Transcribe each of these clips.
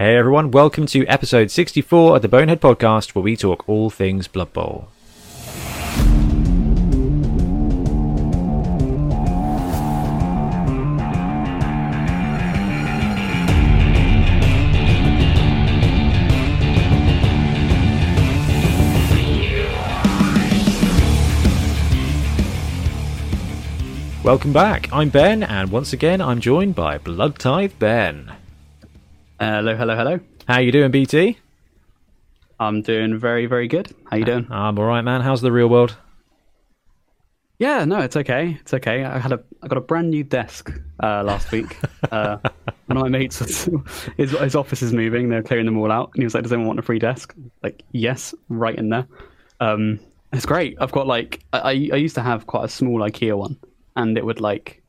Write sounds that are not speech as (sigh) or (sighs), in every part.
Hey everyone, welcome to episode 64 of the Bonehead Podcast, where we talk all things Blood Bowl. Welcome back. I'm Ben, and once again, I'm joined by Blood Tithe Ben. Hello, hello, hello. How you doing, BT? I'm doing very, very good. How you doing? I'm all right, man. How's the real world? Yeah, no, it's okay. It's okay. I had a, I got a brand new desk uh, last week. (laughs) uh, one of my mates, (laughs) his, his office is moving. They're clearing them all out, and he was like, "Does anyone want a free desk?" Like, yes, right in there. Um, it's great. I've got like, I, I used to have quite a small IKEA one, and it would like,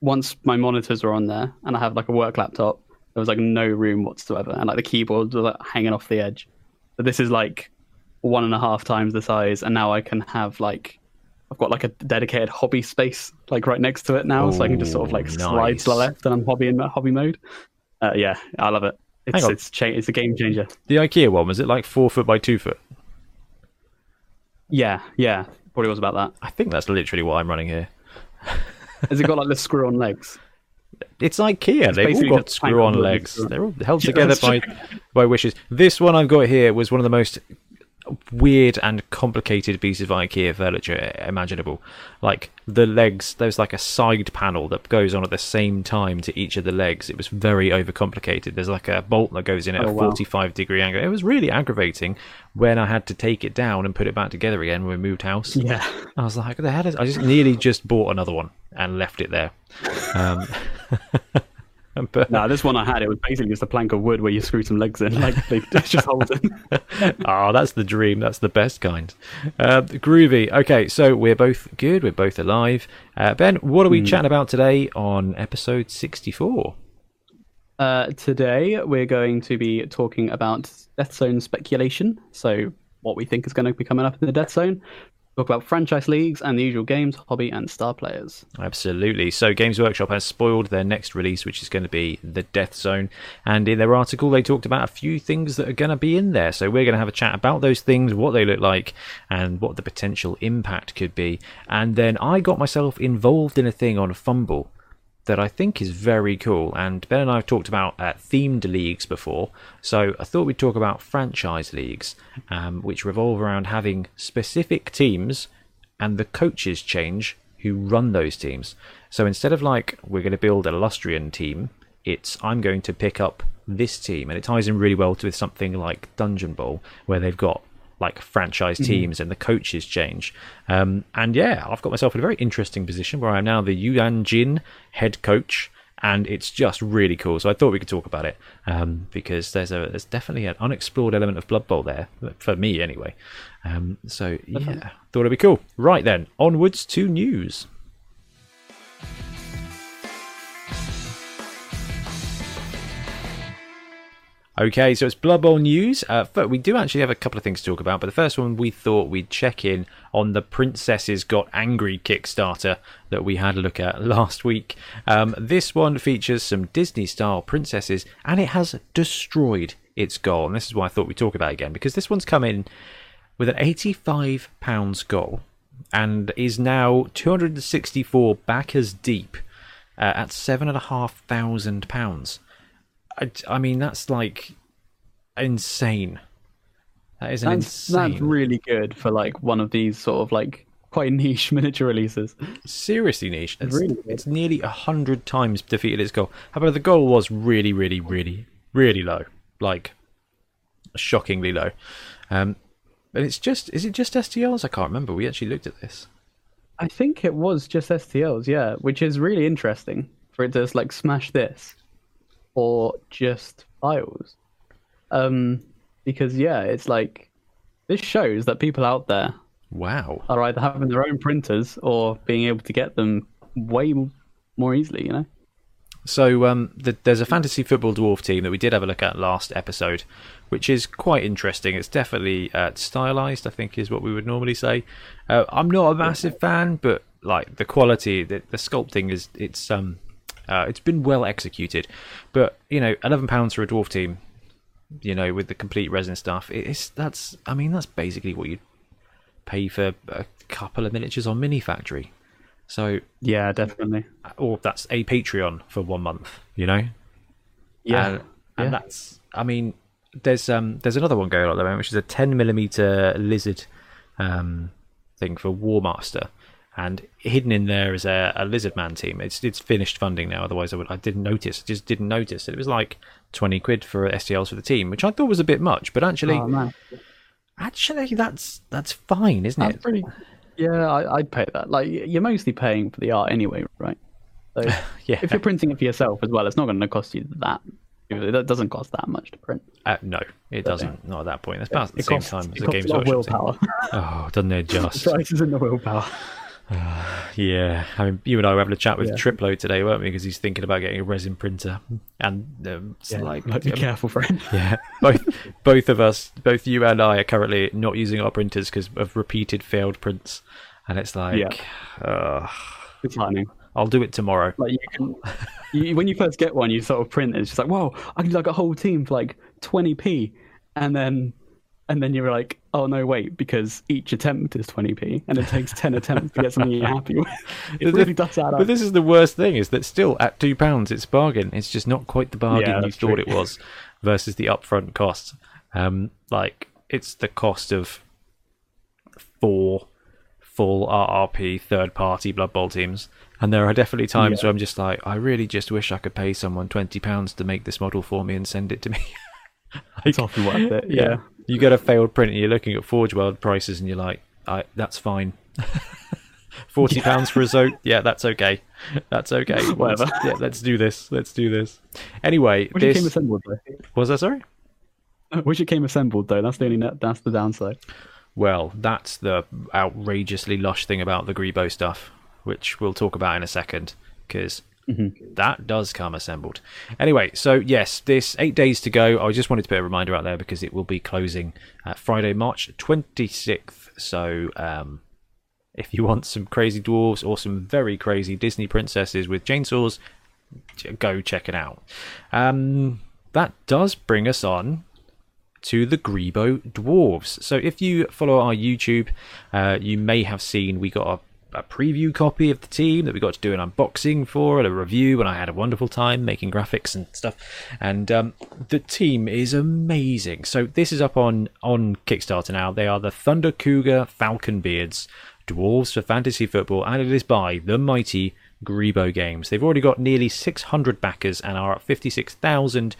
once my monitors were on there, and I have like a work laptop, there was like no room whatsoever, and like the keyboard was like hanging off the edge. But this is like one and a half times the size, and now I can have like I've got like a dedicated hobby space like right next to it now, so I can just sort of like Ooh, slide to the left, and I'm hobby in hobby mode. Uh, yeah, I love it. It's it's cha- it's a game changer. The IKEA one was it like four foot by two foot? Yeah, yeah, probably was about that. I think that's literally what I'm running here. Has it got like the screw-on legs? It's IKEA. They've all got screw-on legs. They're all held together by (laughs) by wishes. This one I've got here was one of the most weird and complicated pieces of IKEA furniture imaginable. Like the legs, there's like a side panel that goes on at the same time to each of the legs. It was very overcomplicated. There's like a bolt that goes in at Oh, a wow. 45 degree angle. It was really aggravating when I had to take it down and put it back together again when we moved house. Yeah, I was like, the hell is? I just nearly just bought another one and left it there. Um, (laughs) (laughs) but no, this one I had it was basically just a plank of wood where you screw some legs in, (laughs) like they it's just (laughs) hold it. oh, that's the dream. That's the best kind. Uh, groovy. Okay, so we're both good. We're both alive. Uh, ben, what are we chatting about today on episode sixty-four? Uh, today we're going to be talking about Death Zone speculation. So what we think is going to be coming up in the Death Zone. Talk about franchise leagues and the usual games, hobby, and star players. Absolutely. So, Games Workshop has spoiled their next release, which is going to be The Death Zone. And in their article, they talked about a few things that are going to be in there. So, we're going to have a chat about those things, what they look like, and what the potential impact could be. And then I got myself involved in a thing on FUMBBL that I think is very cool. And Ben and I have talked about uh, themed leagues before, so I thought we'd talk about franchise leagues, um, which revolve around having specific teams and the coaches change who run those teams. So instead of like we're going to build a Lustrian team, it's I'm going to pick up this team, and it ties in really well with something like Dungeon Bowl, where they've got like franchise teams and the coaches change. Um, and yeah, I've got myself in a very interesting position where I'm now the Yuan Jin head coach. And it's just really cool, so I thought we could talk about it um, because there's a there's definitely an unexplored element of Blood Bowl there for me anyway. Um, so yeah, thought it'd be cool. Right then, onwards to news. Okay, so it's Blood Bowl news. Uh, but we do actually have a couple of things to talk about. But the first one, we thought we'd check in on the Princesses Got Angry Kickstarter that we had a look at (laughs) last week. Um, this one features some Disney style princesses, and it has destroyed its goal. And this is why I thought we'd talk about it again, because this one's come in with an £85 goal and is now 264 backers deep uh, at £7,500. I, I mean, that's like insane. That is an That's insane. that's really good for like one of these sort of like quite (laughs) niche miniature releases. seriously niche. It's, really good. it's nearly a hundred times defeated its goal. However, the goal was really, really, really, really low. Like shockingly low. Um, but it's just is it just STLs? I can't remember. We actually looked at this. I think it was just STLs, yeah, which is really interesting for it to just like smash this or just files. Um, because yeah, it's like this shows that people out there Wow. are either having their own printers or being able to get them way more easily. You know. So um, the, there's a fantasy football dwarf team that we did have a look at last episode, which is quite interesting. It's definitely uh, stylized, I think, is what we would normally say. Uh, I'm not a massive fan, but like the quality, the, the sculpting is it's um uh, it's been well executed. But you know, eleven pounds for a dwarf team you know, with the complete resin stuff. It's that's I mean that's basically what you pay for a couple of miniatures on Mini Factory. So Yeah, definitely. or that's a Patreon for one month, you know. Yeah, and, and yeah. that's I mean, there's um there's another one going on at the moment, which is a 10 millimeter lizard um thing for Warmaster, and hidden in there is a, a lizard man team. It's it's finished funding now. Otherwise, I would I didn't notice. I just didn't notice. It was like 20 quid for STLs for the team, which I thought was a bit much, but actually, Oh, man. actually that's that's fine, isn't That's it? pretty. Yeah, I, I'd pay that. Like, you're mostly paying for the art anyway, right? So (laughs) Yeah. if you're printing it for yourself as well, it's not going to cost you that. It doesn't cost that much to print. Uh, no, it doesn't. Not at that point. That's about the It same costs, time as it the costs Games a lot of Workshop willpower. (laughs) Oh, doesn't it just? Price is in the willpower. (sighs) Yeah, I mean, you and I were having a chat with Yeah. Triplo today, weren't we? Because he's thinking about getting a resin printer, and um, it's like, like, be um, careful, friend. (laughs) yeah, both both of us, both you and I, are currently not using our printers because of repeated failed prints, and it's like, Yeah. uh, It's lightning. I'll do it tomorrow. Like you can, you, when you first get one, you sort of print it. It's just like, whoa, I can do like a whole team for like 20p, and then, and then you're like, oh no, wait, because each attempt is 20p, and it takes 10 attempts to get something you're happy with. (laughs) It really does add up. But this is the worst thing: is that still at two pounds, it's a bargain. It's just not quite the bargain Yeah, you thought true. it was, (laughs) versus the upfront cost. Um, like it's the cost of four full RRP third party Blood Bowl teams, and there are definitely times Yeah. where I'm just like, I really just wish I could pay someone twenty pounds to make this model for me and send it to me. (laughs) it's often worth it. Yeah. You get a failed print and you're looking at Forge World prices and you're like, I, that's fine. (laughs) Forty pounds for a Zoat, yeah, that's okay. That's okay. (laughs) Whatever. Let's- yeah, let's do this. Let's do this. Anyway, Wish it came this assembled though. was that sorry. (laughs) Wish it came assembled though. That's the only that's the downside. Well, that's the outrageously lush thing about the Greebo stuff, which we'll talk about in a second, because that does come assembled. Anyway, so yes, this eight days to go. I just wanted to put a reminder out there because it will be closing uh, Friday, March 26th. So, um, if you want some crazy dwarves or some very crazy Disney princesses with chainsaws, go check it out. Um, that does bring us on to the Greebo Dwarves. So if you follow our YouTube, uh, you may have seen we got a, a preview copy of the team that we got to do an unboxing for and a review, and I had a wonderful time making graphics and stuff. And um, the team is amazing. So this is up on on Kickstarter now. They are the Thunder Cougar Falcon Beards Dwarves for Fantasy Football, and it is by the mighty Greebo Games. They've already got nearly 600 backers and are at 56,000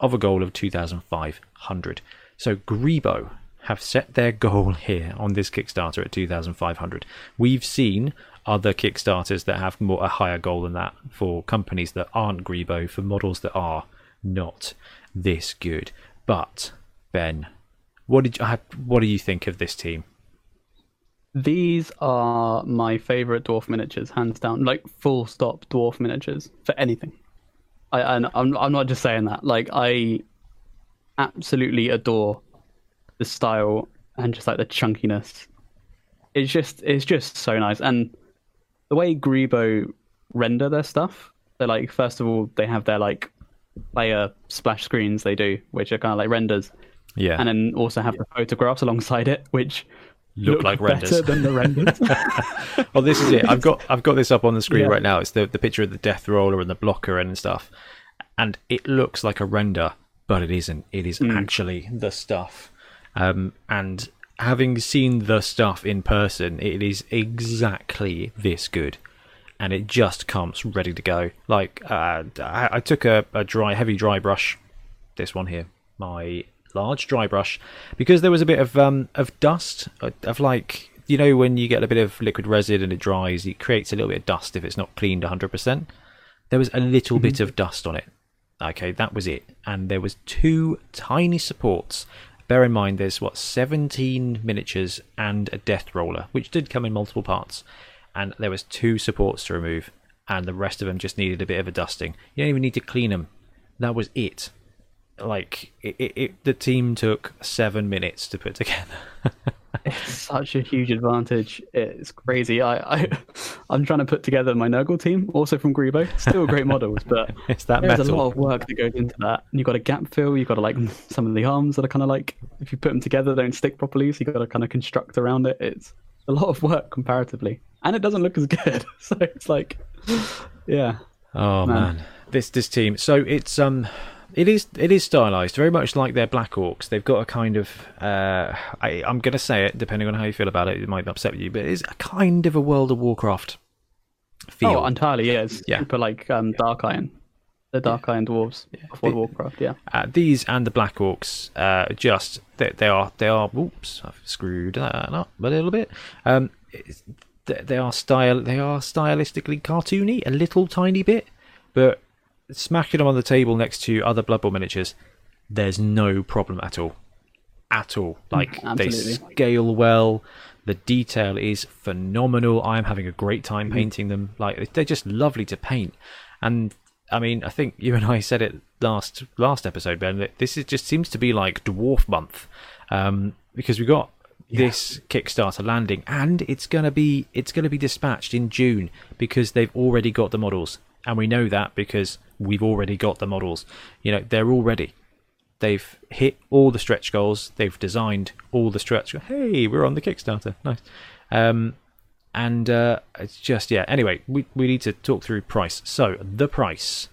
of a goal of 2,500. So Greebo have set their goal here on this Kickstarter at 2,500. We've seen other Kickstarters that have more a higher goal than that for companies that aren't Greebo for models that are not this good. But Ben, what did you, what do you think of this team? These are my favorite dwarf miniatures, hands down. Like full stop dwarf miniatures for anything. I and I'm I'm not just saying that. Like I absolutely adore the style and just like the chunkiness. It's just it's just so nice. And the way Greebo render their stuff, they're like first of all they have their like player splash screens they do, which are kind of like renders, Yeah, and then also have the photographs alongside it, which Look like better renders. than the renders. (laughs) (laughs) well, this is it. I've got I've got this up on the screen Yeah. right now. It's the the picture of the death roller and the blocker and stuff, and it looks like a render, but it isn't. It is mm. actually the stuff. Um, and having seen the stuff in person, it is exactly this good, and it just comes ready to go. Like uh, I, I took a, a dry, heavy dry brush, this one here, my large dry brush, because there was a bit of um of dust uh, of like you know when you get a bit of liquid resin and it dries, it creates a little bit of dust if it's not cleaned 100%. There was a little bit of dust on it. Okay, that was it. And there was two tiny supports. Bear in mind there's what 17 miniatures and a death roller, which did come in multiple parts. And there was two supports to remove and the rest of them just needed a bit of a dusting. You don't even need to clean them. That was it. Like it, it, it the team took 7 minutes to put together. (laughs) it's such a huge advantage. It's crazy. I, I I'm trying to put together my Nurgle team, also from Greebo. Still great models, but (laughs) It's that there's metal. a lot of work that goes into that. And you've got a gap fill. You've got to like (laughs) some of the arms that are kind of like if you put them together, they don't stick properly. So you've got to kind of construct around it. It's a lot of work comparatively, and it doesn't look as good. (laughs) So it's like, yeah, Oh man. Man. this this team. So it's um, it is it is stylized very much like their Black Orcs. They've got a kind of uh, I, I'm gonna say it depending on how you feel about it. It might upset you, but it's a kind of a World of Warcraft feel. oh, entirely. Yeah, it's Yeah. super like um, Dark Iron, the Dark Iron dwarves of World of Warcraft. Yeah, Uh, these and the Black Orcs, uh, just they, they are they are. Oops, I've screwed that up a little bit. Um, they, they are style they are stylistically cartoony a little tiny bit, but smacking them on the table next to other Blood Bowl miniatures, there's no problem at all, at all. Like they scale well. The detail is phenomenal. I'm having a great time painting them. Like they're just lovely to paint. And I mean, I think you and I said it last last episode, Ben. That this is just seems to be like dwarf month um, because we got this Kickstarter landing, and it's gonna be it's gonna be dispatched in June because they've already got the models, and we know that because we've already got the models. You know, they're all ready. They've hit all the stretch goals. They've designed all the stretch. Hey, we're on the Kickstarter. Nice. Um, and uh, it's just yeah. Anyway, we we need to talk through price. So the price,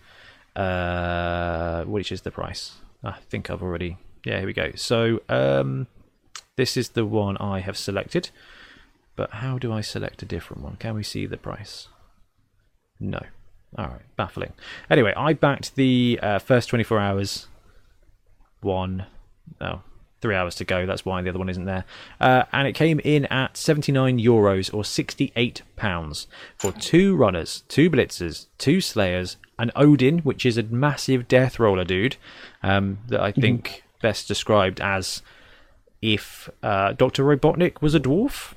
uh, which is the price? I think I've already. Yeah, here we go. So um, this is the one I have selected. But how do I select a different one? Can we see the price? No. All right, baffling. Anyway, I backed the uh, first 24 hours. One, oh, three hours to go. That's why the other one isn't there. Uh, and it came in at 79 euros or 68 pounds for two runners, two blitzers, two slayers, an Odin, which is a massive death roller dude um, that I think best described as if uh, Dr. Robotnik was a dwarf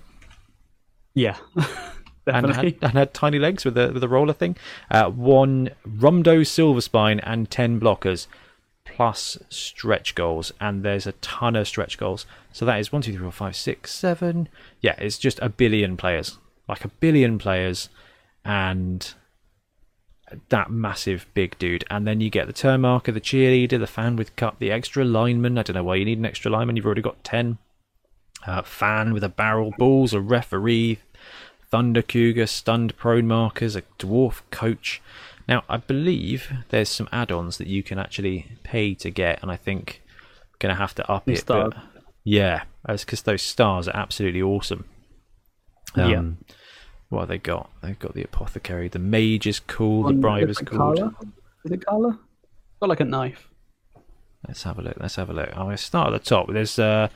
yeah, (laughs) and had, and had tiny legs with the with the roller thing. Uh, one Rumdo Silver Spine and ten blockers, plus stretch goals, and there's a ton of stretch goals. So that is one, two, three, four, five, six, seven. Yeah, it's just a billion players, like a billion players, and that massive big dude. And then you get the turn marker, the cheerleader, the fan with cup, the extra lineman. I don't know why you need an extra lineman. You've already got ten. Uh, fan with a barrel, balls, a referee, Thunder Cougar, stunned prone markers, a dwarf coach. Now, I believe there's some add-ons that you can actually pay to get, and I think I'm gonna have to up it. But yeah, that's because those stars are absolutely awesome. Yeah. Um, What have they got? They've got the apothecary. The mage is cool. The bribe is cool. Is it Carla? Got like a knife. Let's have a look. Let's have a look. I'm going to start at the top. There's uh,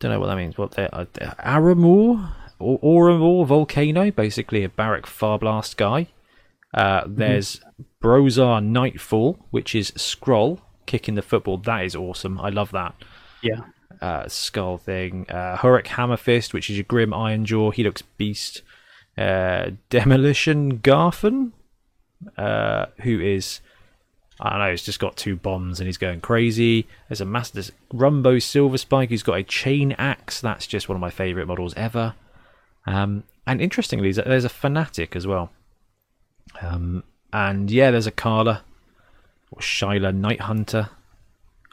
don't know what that means. What they uh, Aramor or Oramor volcano, basically a Barik Farblast guy. Uh, there's Brozar Nightfall, which is Scroll kicking the football. That is awesome. I love that Yeah. uh, skull thing. Uh, Hurrick Hammerfist, which is your Grim Ironjaw. He looks beast. Uh, Demolition Garfen, uh, who is I don't know. He's just got two bombs and he's going crazy. There's a master there's Rumbo Silver Spike who's got a chain axe. That's just one of my favourite models ever. Um, and interestingly, there's a- fanatic as well. Um, and yeah, there's a Carla or Shyla Night Hunter.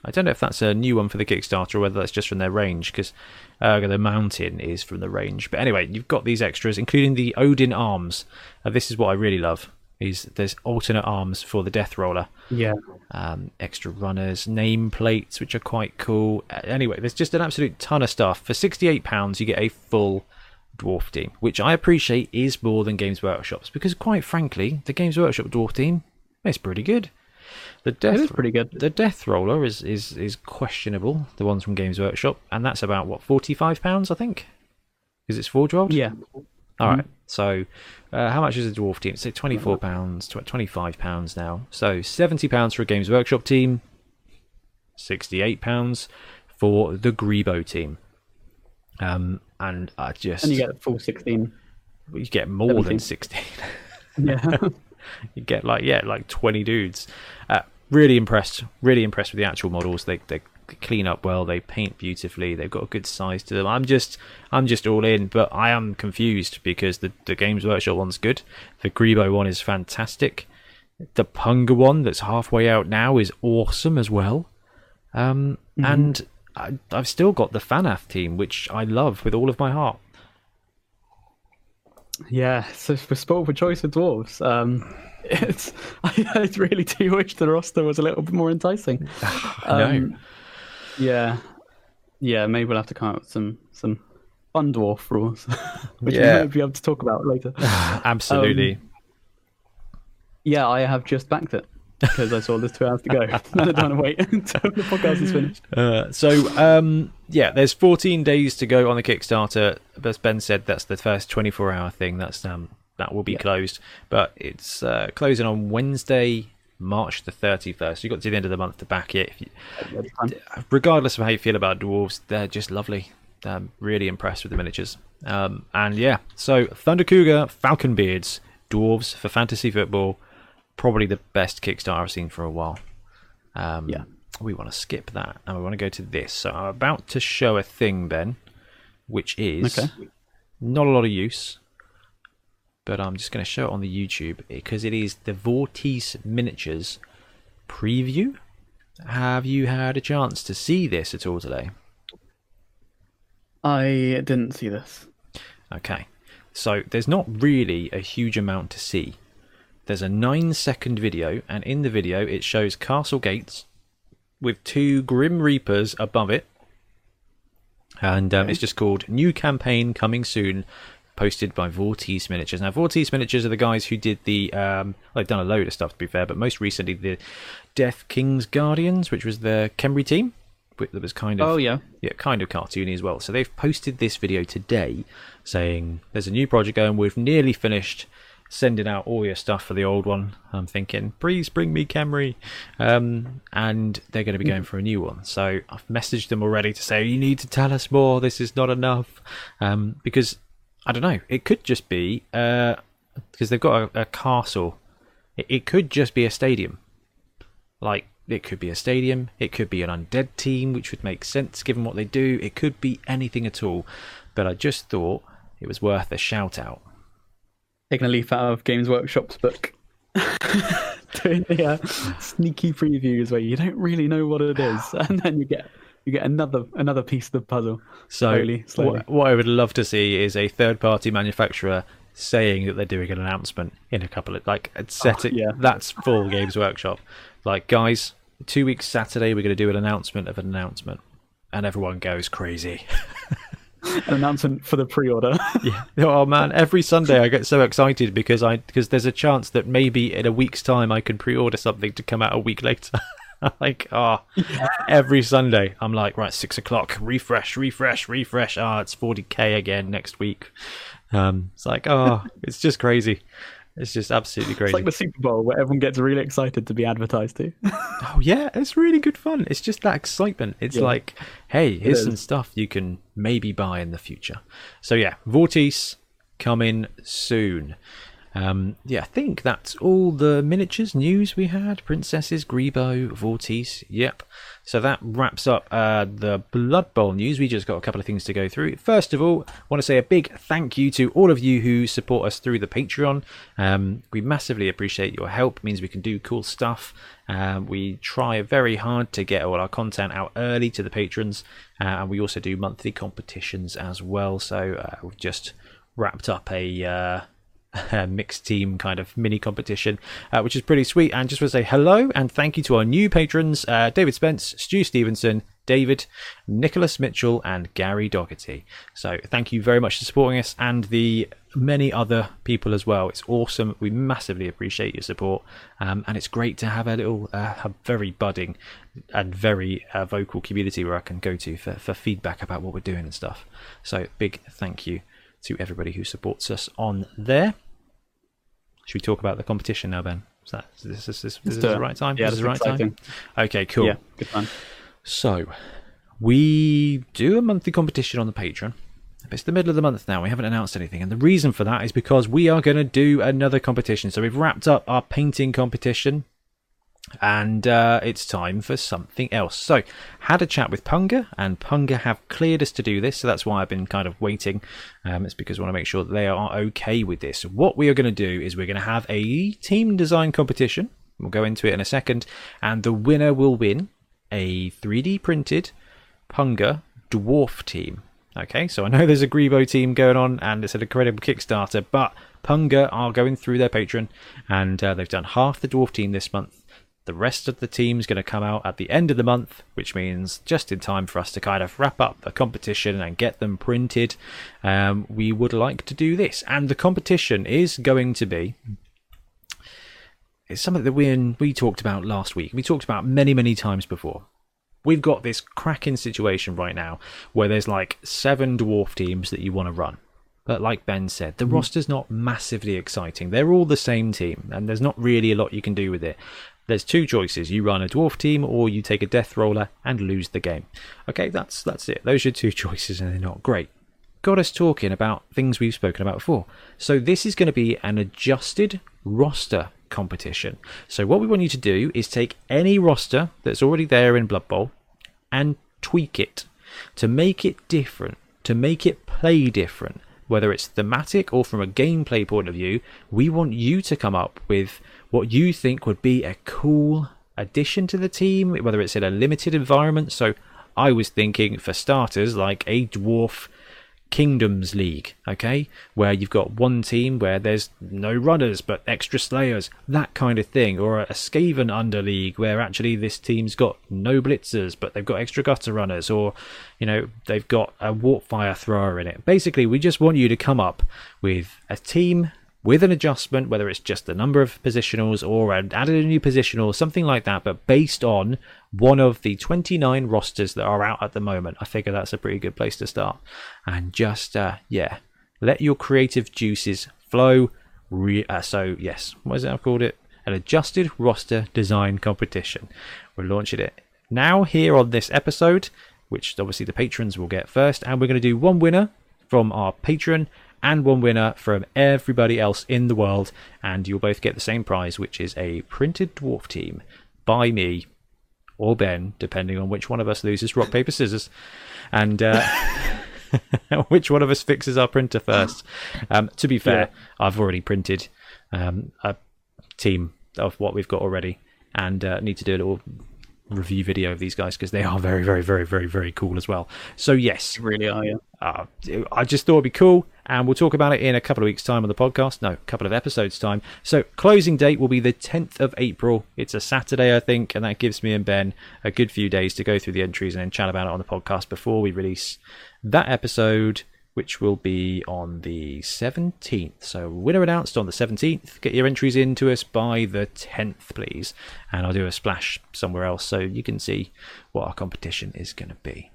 I don't know if that's a new one for the Kickstarter or whether that's just from their range because uh, the mountain is from the range. But anyway, you've got these extras, including the Odin arms. Uh, this is what I really love. Is there's alternate arms for the Death Roller, Yeah. um, extra runners, name plates which are quite cool. Uh, anyway, there's just an absolute ton of stuff. For sixty-eight pounds, you get a full dwarf team, which I appreciate is more than Games Workshop's because, quite frankly, the Games Workshop dwarf team is pretty good. The Death It is pretty good. the Death Roller is, is, is questionable. The ones from Games Workshop, and that's about what forty five pounds, I think. Is it four dropped? Yeah. All right. So, uh, how much is a dwarf team? So twenty four pounds, twenty five pounds now. So seventy pounds for a Games Workshop team. Sixty eight pounds for the Greebo team. Um, and I just And you get full 16. you get more than sixteen. (laughs) Yeah. (laughs) you get like yeah like 20 dudes uh, really impressed really impressed with the actual models they, they clean up well, they paint beautifully, they've got a good size to them. I'm just I'm just all in, but I am confused because the the Games Workshop one's good, the Greebo one is fantastic, the Punga one that's halfway out now is awesome as well, um, Mm-hmm. and I, I've still got the Fanath team, which I love with all of my heart. Yeah, so we're spoiled for choice with dwarves. Um, (laughs) it's (laughs) I, I really do wish the roster was a little bit more enticing. (sighs) Um, Yeah, yeah. Maybe we'll have to come up with some some fun dwarf rules, (laughs) which Yeah. we might be able to talk about later. (sighs) Absolutely. yeah, I have just backed it because I saw there's two hours to go. (laughs) I don't want to wait (laughs) until the podcast is finished. Uh, so um, yeah, there's 14 days to go on the Kickstarter. As Ben said, that's the first 24 hour thing. That's um, that will be Yeah. closed, but it's uh, closing on Wednesday, March the 31st. You've got to the end of the month to back it. If you, regardless of how you feel about dwarves, they're just lovely. I'm really impressed with the miniatures. Um, and yeah, so Thunder Cougar, Falcon Beards, dwarves for fantasy football, probably the best Kickstarter I've seen for a while. Um, Yeah. We want to skip that and we want to go to this. So I'm about to show a thing, Ben, which is Okay. not a lot of use, but I'm just going to show it on the YouTube because it is the Vortice Miniatures preview. Have you had a chance to see this at all today? I didn't see this. Okay. So there's not really a huge amount to see. There's a nine second video, and in the video it shows Castle Gates with two Grim Reapers above it. And um, it's just called New Campaign Coming Soon, posted by Vortice Miniatures. Now, Vortice Miniatures are the guys who did the. Um, well, they've done a load of stuff to be fair, but most recently the Death King's Guardians, which was the Khemri team. That was kind of Oh yeah, yeah, kind of cartoony as well. So they've posted this video today saying there's a new project going. We've nearly finished sending out all your stuff for the old one. I'm thinking, please bring me Khemri. Um, and they're going to be going for a new one. So I've messaged them already to say, you need to tell us more. This is not enough. Um, because I don't know, it could just be uh, because they've got a, a castle. It, it could just be a stadium. Like, it could be a stadium, it could be an undead team, which would make sense given what they do. It could be anything at all. But I just thought it was worth a shout out. Taking a leaf out of Games Workshop's book. (laughs) Doing the uh, sneaky previews where you don't really know what it is, (laughs) and then you get you get another another piece of the puzzle. So, Slowly, slowly. What, what I would love to see is a third party manufacturer saying that they're doing an announcement in a couple of like set it yeah. that's full games workshop like guys two weeks saturday we're going to do an announcement of an announcement and everyone goes crazy (laughs) (laughs) An announcement for the pre-order. (laughs) Yeah. Oh man, every Sunday I get so excited because I because there's a chance that maybe in a week's time I can pre-order something to come out a week later. (laughs) like oh, every Sunday I'm like right six o'clock refresh refresh refresh. Ah, it's forty k again next week. Um, it's like oh, it's just crazy. It's just absolutely crazy. It's like the Super Bowl where everyone gets really excited to be advertised to. (laughs) Oh yeah, it's really good fun. It's just that excitement. It's Yeah. like, hey, here's some stuff you can maybe buy in the future. So yeah, Vortice coming soon. Um, yeah, I think that's all the miniatures news we had. Princesses, Greebo, Vortice. Yep. So that wraps up uh, the Blood Bowl news. We just got a couple of things to go through. First of all, I want to say a big thank you to all of you who support us through the Patreon. Um, we massively appreciate your help. It means we can do cool stuff. Um, we try very hard to get all our content out early to the patrons, uh, and we also do monthly competitions as well. So uh, we've just wrapped up a. (laughs) Mixed team kind of mini competition, uh, which is pretty sweet. And just want to say hello and thank you to our new patrons uh, David Spence, Stu Stevenson, David, Nicholas Mitchell, and Gary Doherty. So thank you very much for supporting us and the many other people as well. It's awesome. We massively appreciate your support. Um, and it's great to have a little, uh, a very budding and very uh, vocal community where I can go to for, for feedback about what we're doing and stuff. So big thank you to everybody who supports us on there. Should we talk about the competition now, Ben? Is that is this, is this, is this the right time? Yeah, is the right exciting. time? Okay, cool. Yeah, good fun. So, we do a monthly competition on the Patreon. It's the middle of the month now. We haven't announced anything, and the reason for that is because we are going to do another competition. So we've wrapped up our painting competition. And uh, it's time for something else. So, had a chat with Punga, and Punga have cleared us to do this, so that's why I've been kind of waiting. Um, it's because I want to make sure that they are okay with this. What we are going to do is we're going to have a team design competition. We'll go into it in a second, and the winner will win a 3D printed Punga dwarf team. Okay, so I know there's a Greebo team going on, and it's an incredible Kickstarter, but Punga are going through their Patreon, and uh, they've done half the dwarf team this month. The rest of the team is going to come out at the end of the month, which means just in time for us to kind of wrap up the competition and get them printed. Um, we would like to do this, and the competition is going to be. It's something that we we talked about last week. We talked about many many times before. We've got this cracking situation right now where there's like seven dwarf teams that you want to run. But like Ben said, the mm. roster's not massively exciting. They're all the same team, and there's not really a lot you can do with it. There's two choices: you run a dwarf team, or you take a death roller and lose the game. Okay, that's that's it. Those are two (laughs) choices, and they're not great. Got us talking about things we've spoken about before. So this is going to be an adjusted roster competition. So what we want you to do is take any roster that's already there in Blood Bowl and tweak it to make it different, to make it play different. Whether it's thematic or from a gameplay point of view, we want you to come up with what you think would be a cool addition to the team, whether it's in a limited environment. So I was thinking, for starters, like a dwarf Kingdoms League, okay, where you've got one team where there's no runners but extra slayers, that kind of thing, or a Skaven Under League where actually this team's got no blitzers but they've got extra gutter runners, or you know they've got a warp fire thrower in it. Basically, we just want you to come up with a team with an adjustment, whether it's just the number of positionals or added a new positional, or something like that, but based on one of the 29 rosters that are out at the moment. I figure that's a pretty good place to start. And just, uh, yeah, let your creative juices flow. Re- uh, so, yes, what is it I've called it? An adjusted roster design competition. We're launching it now here on this episode, which obviously the patrons will get first. And we're going to do one winner from our patron and one winner from everybody else in the world, and you'll both get the same prize, which is a printed dwarf team by me or Ben, depending on which one of us loses rock, paper, scissors, and uh, (laughs) which one of us fixes our printer first. Um, to be fair, yeah. I've already printed um, a team of what we've got already, and uh, need to do a little review video of these guys because they are very, very, very, very, very cool as well. So yes, really are. Yeah. Uh, I just thought it'd be cool, and we'll talk about it in a couple of weeks' time on the podcast. No, a couple of episodes' time. So closing date will be the 10th of April. It's a Saturday, I think, and that gives me and Ben a good few days to go through the entries and then chat about it on the podcast before we release that episode which will be on the 17th. So, winner announced on the 17th. Get your entries in to us by the 10th, please. And I'll do a splash somewhere else so you can see what our competition is going to be.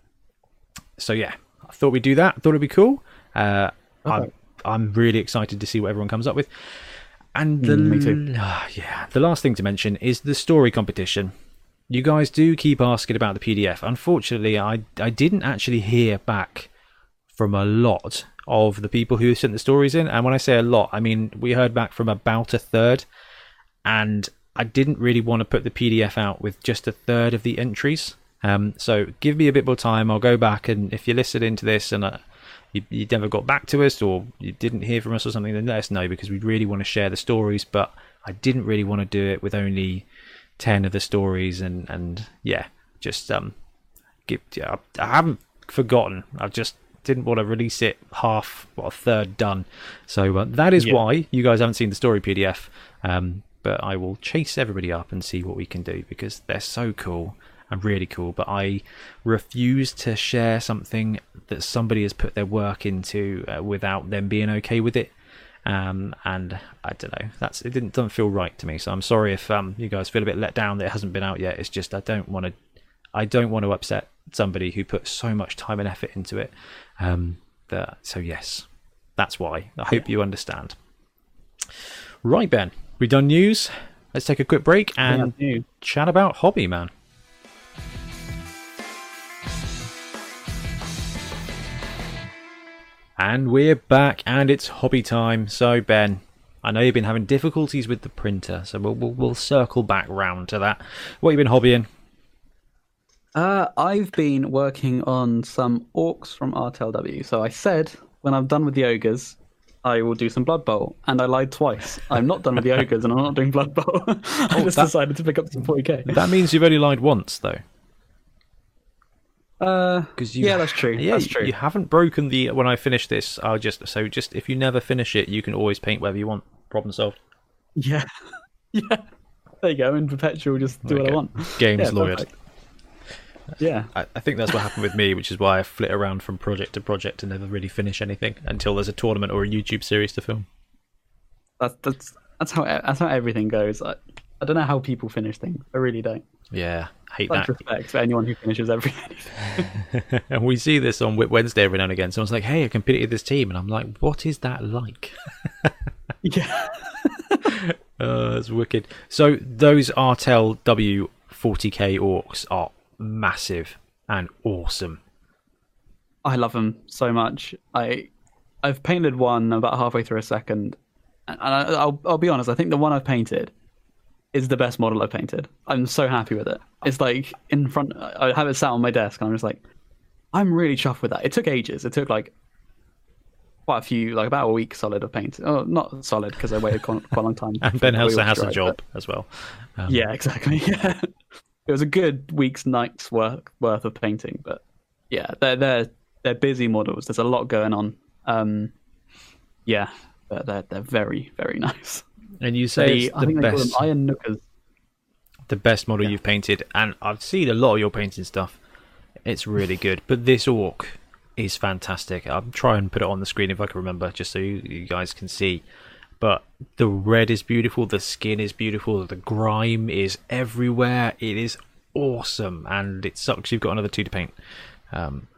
So, yeah, I thought we'd do that. I thought it'd be cool. Uh, okay. I'm, I'm really excited to see what everyone comes up with. And the, mm, uh, (sighs) yeah, the last thing to mention is the story competition. You guys do keep asking about the PDF. Unfortunately, I I didn't actually hear back from a lot of the people who sent the stories in. And when I say a lot, I mean we heard back from about a third. And I didn't really want to put the PDF out with just a third of the entries. Um, so give me a bit more time. I'll go back and if you listen into this and uh, you, you never got back to us or you didn't hear from us or something, then let us know because we really want to share the stories. But I didn't really want to do it with only ten of the stories and and yeah, just um, give. Yeah, I haven't forgotten. I've just didn't want to release it half, what, a third done. So uh, that is yeah. why you guys haven't seen the story PDF. Um, but I will chase everybody up and see what we can do because they're so cool and really cool. But I refuse to share something that somebody has put their work into uh, without them being okay with it. Um, and I don't know. That's it. Didn't doesn't feel right to me. So I'm sorry if um, you guys feel a bit let down that it hasn't been out yet. It's just I don't want to. I don't want to upset somebody who put so much time and effort into it. Um, the, so yes, that's why. I hope you understand. Right, Ben, we done news. Let's take a quick break and yeah, chat about hobby, man. And we're back, and it's hobby time. So, Ben, I know you've been having difficulties with the printer, so we'll we'll, we'll circle back round to that. What have you been hobbying? Uh, I've been working on some orcs from Artel W. So I said when I'm done with the ogres, I will do some Blood Bowl, and I lied twice. I'm not done with the (laughs) ogres, and I'm not doing Blood Bowl. (laughs) I just that- decided to pick up some 40k. That means you've only lied once, though. Uh, Because you, yeah, that's true. Yeah, that's you- true. You haven't broken the. When I finish this, I'll just so just if you never finish it, you can always paint wherever you want. Problem solved. Yeah, (laughs) yeah. There you go. In perpetual, just do There what I want. Games Yeah, lawyered. perfect. Yeah, I, I think that's what happened with me, which is why I flit around from project to project and never really finish anything until there's a tournament or a YouTube series to film. that's that's that's how that's how everything goes. I, I don't know how people finish things. I really don't. Yeah, I hate Much that. respect for anyone who finishes everything. (laughs) (laughs) and we see this on Wednesday every now and again. Someone's like, "Hey, I competed with this team," and I'm like, "What is that like?" (laughs) yeah. Uh, it's wicked. So those Artel W40k orcs are massive and awesome. I love them so much. I I've painted one about halfway through a second, and I, I'll I'll be honest. I think the one I've painted is the best model I've painted. I'm so happy with it. It's like in front. I have it sat on my desk, and I'm just like, I'm really chuffed with that. It took ages. It took like quite a few, like about a week solid of paint. Oh, not solid because I waited quite, quite a long time. (laughs) And Ben oil has a job but- as well. Um, yeah, exactly. Yeah, (laughs) it was a good week's night's work worth of painting, but yeah, they're they're they're busy models. There's a lot going on. Um, yeah, they're they're, they're very very (laughs) nice. And you say The- I the think they call them best, iron nookers. the best model you've painted, and I've seen a lot of your painting stuff. It's really good, but this orc is fantastic. I'll try and put it on the screen if I can remember, just so you, you guys can see. But the red is beautiful, the skin is beautiful, the grime is everywhere. It is awesome, and it sucks you've got another two to paint. Um,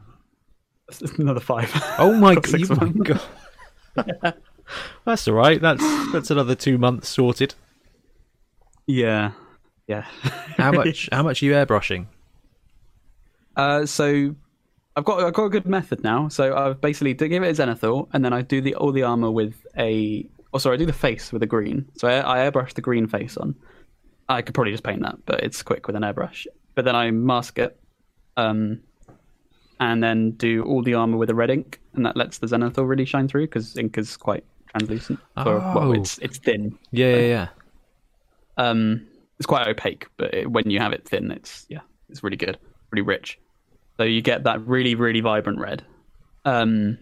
(laughs) Another five. oh my, (laughs) god, six my god! That's all right. That's that's another two months sorted. Yeah, yeah. How (laughs) much? how much are you airbrushing? Uh, so I've got I've got a good method now. So I've basically to give it a zenithal, and then I do the all the armor with a. Oh, sorry, I do the face with a green. So I, I airbrush the green face on. I could probably just paint that, but it's quick with an airbrush. But then I mask it, um, and then do all the armor with a red ink, and that lets the zenithal really shine through because ink is quite translucent. For, Oh. Well, it's it's thin. Yeah, yeah, yeah. Um, it's quite opaque, but it, when you have it thin, it's yeah, it's really good, really rich. So you get that really, really vibrant red. Um,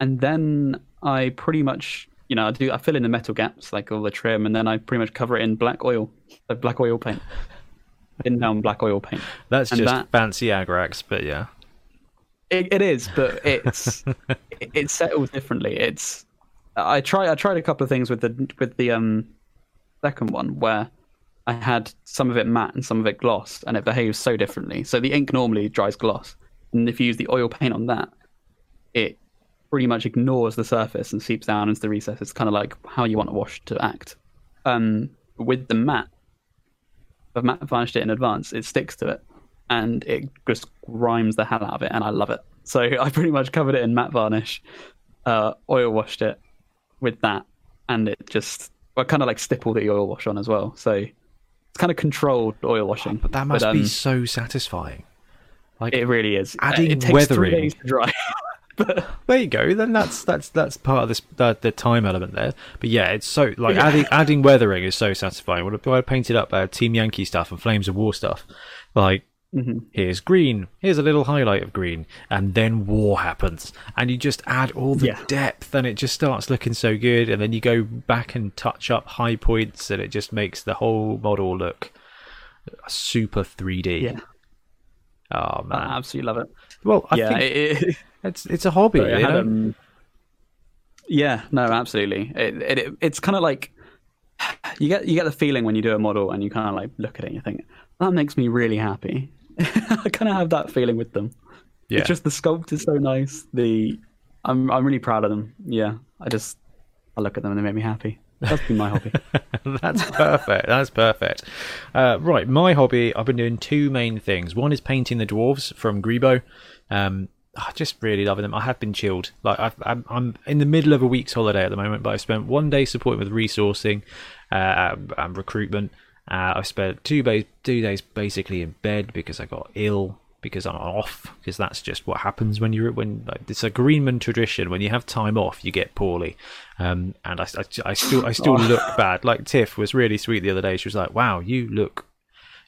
and then I pretty much, you know, I do I fill in the metal gaps, like all the trim, and then I pretty much cover it in black oil, uh, black oil paint, (laughs) thin down black oil paint. That's And just that- fancy agrax, but yeah. It, it is, but it's it, it settles differently. It's I try I tried a couple of things with the with the um second one where I had some of it matte and some of it gloss, and it behaves so differently. So the ink normally dries gloss, and if you use the oil paint on that, it pretty much ignores the surface and seeps down into the recess. It's kind of like how you want a wash to act. Um, with the matte, I've matte varnished it in advance. It sticks to it, and it just grimes the hell out of it, and I love it. So (laughs) I pretty much covered it in matte varnish, uh, oil washed it with that, and it just I kind of like stippled the oil wash on as well. So it's kind of controlled oil washing. But that must um, be so satisfying. Like It really is. Uh, Adding it takes weathering. three days to dry. (laughs) but... there you go. Then that's that's that's part of this the, the time element there. But yeah, it's so like Yeah. adding adding weathering is so satisfying. When I painted up uh, Team Yankee stuff and Flames of War stuff, like Mhm. here's green, here's a little highlight of green, and then war happens, and you just add all the Yeah. depth, and it just starts looking so good. And then you go back and touch up high points, and it just makes the whole model look super 3D. yeah, Oh man. I absolutely love it. well, I yeah, think it, it, (laughs) it's it's a hobby. Sorry, you had, know? um, yeah, no, absolutely. It, it, it- it's kind of like you get you get the feeling when you do a model and you kind of like look at it and you think that makes me really happy. (laughs) I kind of have that feeling with them. yeah. It's just the sculpt is so nice. The I'm I'm really proud of them. Yeah, I just I look at them and they make me happy. That's been my hobby. (laughs) That's perfect. That's perfect. Uh, right, my hobby. I've been doing two main things. One is painting the dwarves from Greebo. Um, I just really loving them. I have been chilled. Like I've, I'm, I'm in the middle of a week's holiday at the moment, but I spent one day supporting with resourcing uh, and recruitment. Uh, I've spent two days, two days basically in bed because I got ill because I'm off because that's just what happens when you're when like, it's a Greenman tradition. When you have time off, you get poorly, um, and I, I, I still I still (laughs) look bad. Like Tiff was really sweet the other day. She was like, "Wow, you look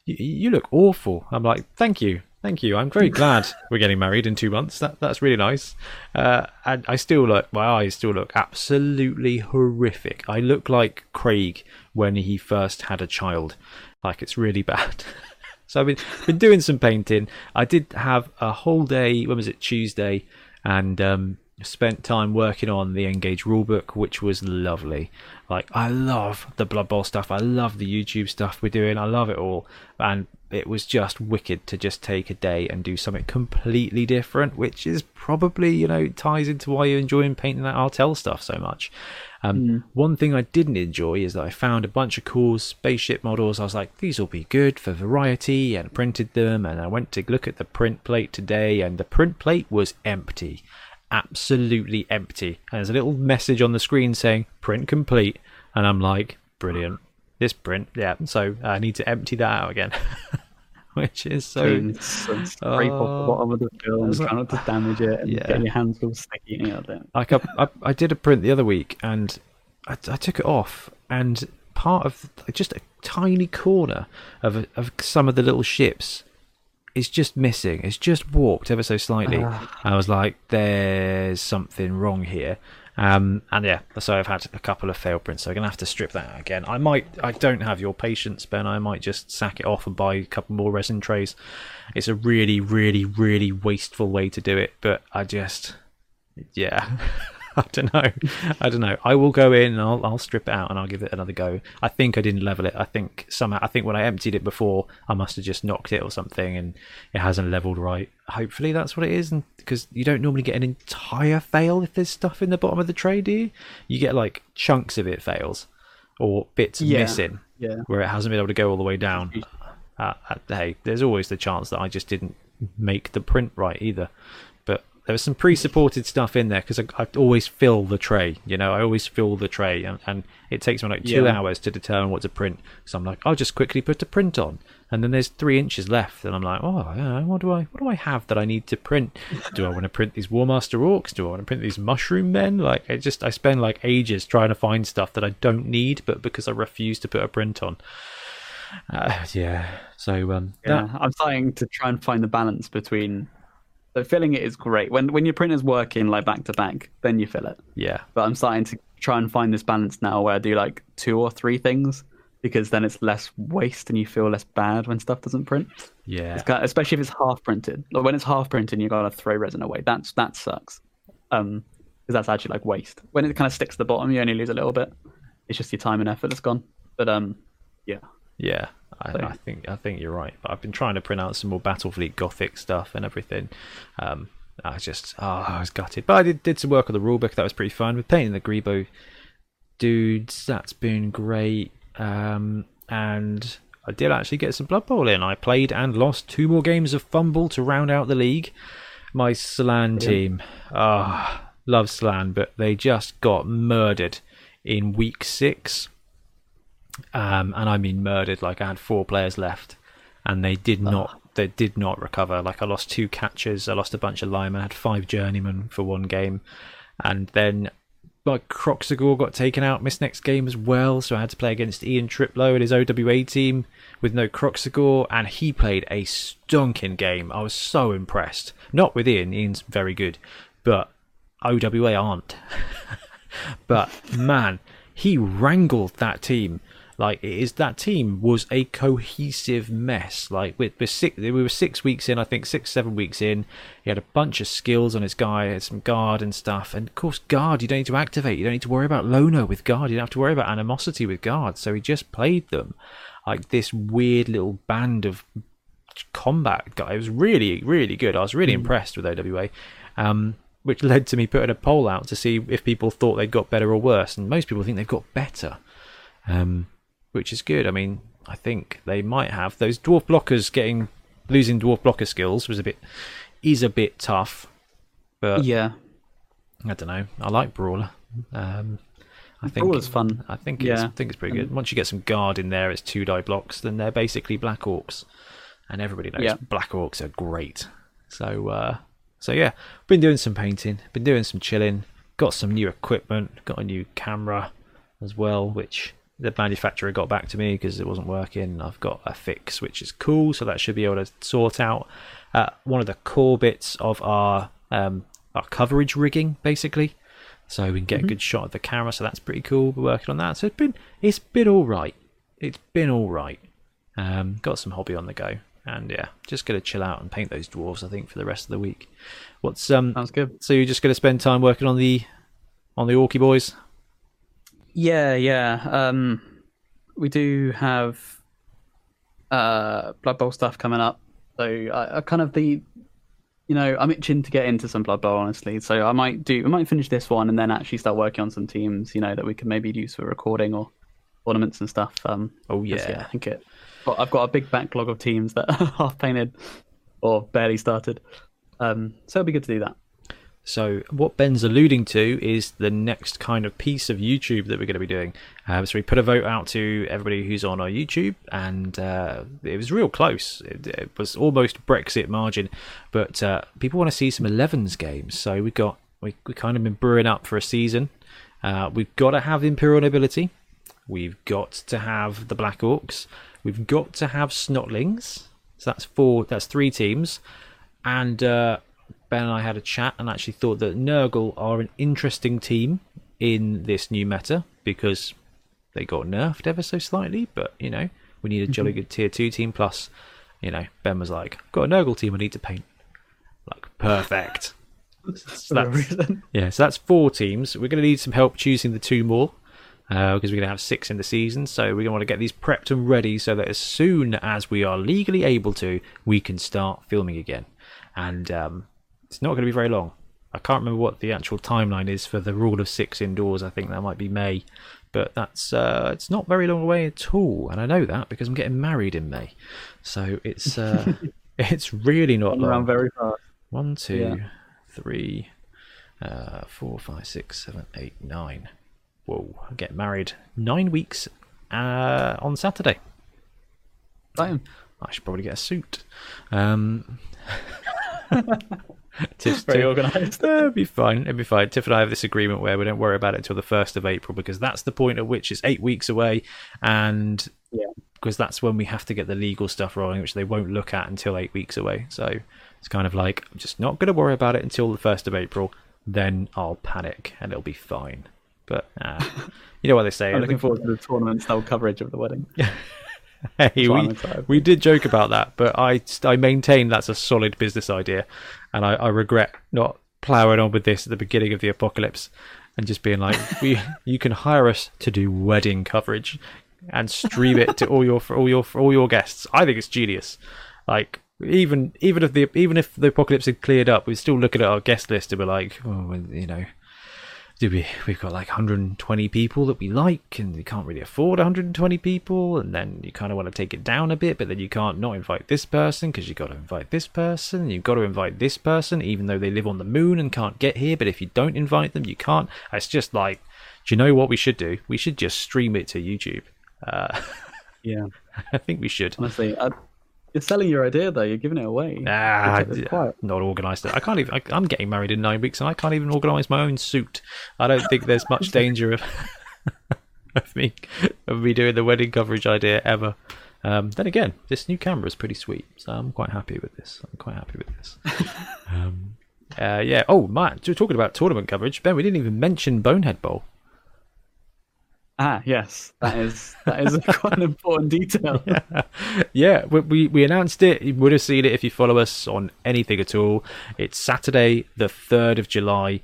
you, you look awful." I'm like, "Thank you." Thank you. I'm very glad (laughs) we're getting married in two months. That that's really nice. Uh, and I still look. My eyes still look absolutely horrific. I look like Craig when he first had a child. Like it's really (laughs) bad. so I've been been doing some painting. I did have a whole day. When was it? Tuesday, and um, spent time working on the Engage rulebook, which was lovely. Like I love the Blood Bowl stuff. I love the YouTube stuff we're doing. I love it all, and it was just wicked to just take a day and do something completely different, which is probably, you know, ties into why you're enjoying painting that Artel stuff so much. Um, mm. One thing I didn't enjoy is that I found a bunch of cool spaceship models. I was like, these will be good for variety, and printed them. And I went to look at the print plate today, and the print plate was empty. Absolutely empty. And there's a little message on the screen saying print complete. And I'm like, brilliant this print. Yeah, so I need to empty that out again. (laughs) Which is so. scrape off the bottom of the film, try not to damage it, and (laughs) yeah. get your hands all sticky. You know, like I, I, I, did a print the other week, and I, I took it off, and part of just a tiny corner of of some of the little ships is just missing. It's just warped ever so slightly. Uh. I was like, "There's something wrong here." Um, and yeah, so I've had a couple of failed prints, so I'm gonna have to strip that out again. I might, I don't have your patience, Ben. I might just sack it off and buy a couple more resin trays. It's a really, really, really wasteful way to do it, but I just, yeah. (laughs) (laughs) I don't know. I don't know. I will go in and I'll, I'll strip it out and I'll give it another go. I think I didn't level it. I think somehow. I think when I emptied it before, I must have just knocked it or something, and it hasn't leveled right. Hopefully that's what it is, and because you don't normally get an entire fail if there's stuff in the bottom of the tray, do you? You get like chunks of it fails or bits yeah. missing, yeah. where it hasn't been able to go all the way down. Uh, uh, hey, there's always the chance that I just didn't make the print right either there was some pre-supported stuff in there because I, I, always fill the tray. You know, I always fill the tray, and, and it takes me like two yeah. hours to determine what to print. So I'm like, I'll just quickly put a print on, and then there's three inches left, and I'm like, oh, yeah, what do I, what do I have that I need to print? Do I want to print these Warmaster Orcs? Do I want to print these Mushroom Men? Like, I just I spend like ages trying to find stuff that I don't need, but because I refuse to put a print on. Uh, yeah. So um, yeah, that... I'm starting to try and find the balance between so filling it is great. When when your printer's working like back to back, then you fill it. Yeah. But I'm starting to try and find this balance now where I do like two or three things because then it's less waste and you feel less bad when stuff doesn't print. Yeah. Especially if it's half printed. Like when it's half printed, you gotta throw resin away. That's that sucks. Um, because that's actually like waste. When it kind of sticks to the bottom, you only lose a little bit. It's just your time and effort that's gone. But um, yeah. Yeah. I, I, think I think you're right. But I've been trying to print out some more Battlefleet Gothic stuff and everything. Um, I just oh, I was gutted, but I did did some work on the rulebook. That was pretty fun with painting the Greebo dudes. That's been great. Um, and I did actually get some Blood Bowl in. I played and lost two more games of FUMBBL to round out the league. My Slann team, ah, oh, love Slann, but they just got murdered in week six um, and I mean murdered. Like I had four players left, and they did oh. not they did not recover. Like I lost two catchers, I lost a bunch of linemen, I had five journeymen for one game, and then like Kroxigor got taken out, missed next game as well. So I had to play against Ian Triplow and his OWA team with no Kroxigor, and he played a stonking game. I was so impressed. Not with Ian, Ian's very good, but OWA aren't. (laughs) but man, he wrangled that team like it is that team was a cohesive mess. Like we we're six, we were six weeks in, I think six seven weeks in. He had a bunch of skills on his guy, had some guard and stuff. And of course, guard you don't need to activate. You don't need to worry about loner with guard. You don't have to worry about animosity with guard. So he just played them like this weird little band of combat guy. It was really really good. I was really mm. impressed with OWA. Um, which led to me putting a poll out to see if people thought they'd got better or worse, and most people think they've got better. Um, which is good. I mean, I think they might have those dwarf blockers getting losing dwarf blocker skills was a bit is a bit tough. But yeah, I don't know. I like Brawler. Um, I think Brawler's fun. I think it's, Yeah. I think it's pretty good. Once you get some guard in there, it's two die blocks. Then they're basically Black Orcs, and everybody knows Yeah. Black Orcs are great. So, uh, so yeah, been doing some painting, been doing some chilling. Got some new equipment. Got a new camera as well, which the manufacturer got back to me because it wasn't working. I've got a fix, which is cool. So that should be able to sort out uh, one of the core bits of our um, our coverage rigging, basically so we can get a good shot of the camera. So that's pretty cool. We're working on that. So it's been it's been all right. It's been all right. Um, got some hobby on the go, and yeah, just gonna chill out and paint those dwarves. I think for the rest of the week. What's um? Sounds good. So you're just gonna spend time working on the on the Orky boys? Yeah, yeah. Um, we do have uh, Blood Bowl stuff coming up. So I, I kind of the, you know, I'm itching to get into some Blood Bowl, honestly. So I might do, I might finish this one and then actually start working on some teams, you know, that we can maybe use for recording or ornaments and stuff. Um, Oh 'cause, yeah. I think it. But I've got a big backlog of teams that (laughs) are half painted or barely started. Um, so it'll be good to do that. So what Ben's alluding to is the next kind of piece of YouTube that we're going to be doing. Um, so we put a vote out to everybody who's on our YouTube, and uh, it was real close. It, it was almost Brexit margin, but uh, people want to see some 11s games. So we got we we kind of been brewing up for a season. Uh, we've got to have Imperial Nobility. We've got to have the Black Orcs. We've got to have Snotlings. So that's four. That's three teams, and. Uh, Ben and I had a chat and actually thought that Nurgle are an interesting team in this new meta because they got nerfed ever so slightly, but you know, we need a jolly good tier two team plus, you know, Ben was like, got a Nurgle team I need to paint. Like perfect. So that's- reason. yeah, so that's four teams. We're going to need some help choosing the two more because we're going to have six in the season. So we're going to want to get these prepped and ready so that as soon as we are legally able to, we can start filming again. And um, it's not going to be very long. I can't remember what the actual timeline is for the rule of six indoors. I think that might be May, but that's uh, it's not very long away at all. And I know that because I'm getting married in May, so it's uh, (laughs) it's really not long. around very fast. One, two, Yeah. three, uh, four, five, six, seven, eight, nine. Whoa! I get married nine weeks uh, on Saturday. Time. I should probably get a suit. Um, (laughs) (laughs) Tiff, Very organised. It'd be fine. It'd be fine. Tiff and I have this agreement where we don't worry about it until the first of April because that's the point at which it's eight weeks away, and Yeah. because that's when we have to get the legal stuff rolling, which they won't look at until eight weeks away. So it's kind of like I'm just not going to worry about it until the first of April. Then I'll panic and it'll be fine. But uh, (laughs) you know what they say. I'm looking forward to the tournament style coverage of the wedding. (laughs) Hey, we, we did joke about that, but I I maintain that's a solid business idea, and I, I regret not ploughing on with this at the beginning of the apocalypse and just being like, (laughs) we you can hire us to do wedding coverage and stream it to all your for all your for all your guests. I think it's genius. Like even even if the even if the apocalypse had cleared up, we'd still looking at our guest list and be like, oh, you know, do we we've got like 120 people that we like and we can't really afford 120 people and then you kind of want to take it down a bit but then you can't not invite this person because you've got to invite this person and you've got to invite this person even though they live on the moon and can't get here but if you don't invite them you can't. It's just like do you know what we should do? We should just stream it to youtube. Uh, (laughs) Yeah. i think we should. Honestly, I, you're selling your idea though. You're giving it away. Ah, not organised. I can't even. I, I'm getting married in nine weeks, and I can't even organise my own suit. I don't think there's much (laughs) danger of (laughs) of me of me doing the wedding coverage idea ever. Um, then again, this new camera is pretty sweet, so I'm quite happy with this. I'm quite happy with this. (laughs) um, uh, yeah. Oh, Matt, we're talking about tournament coverage. Ben, we didn't even mention Bonehead Bowl. Ah, yes, that is that is (laughs) quite an important detail. (laughs) yeah, we, we we announced it. You would have seen it if you follow us on anything at all. It's Saturday, the third of July.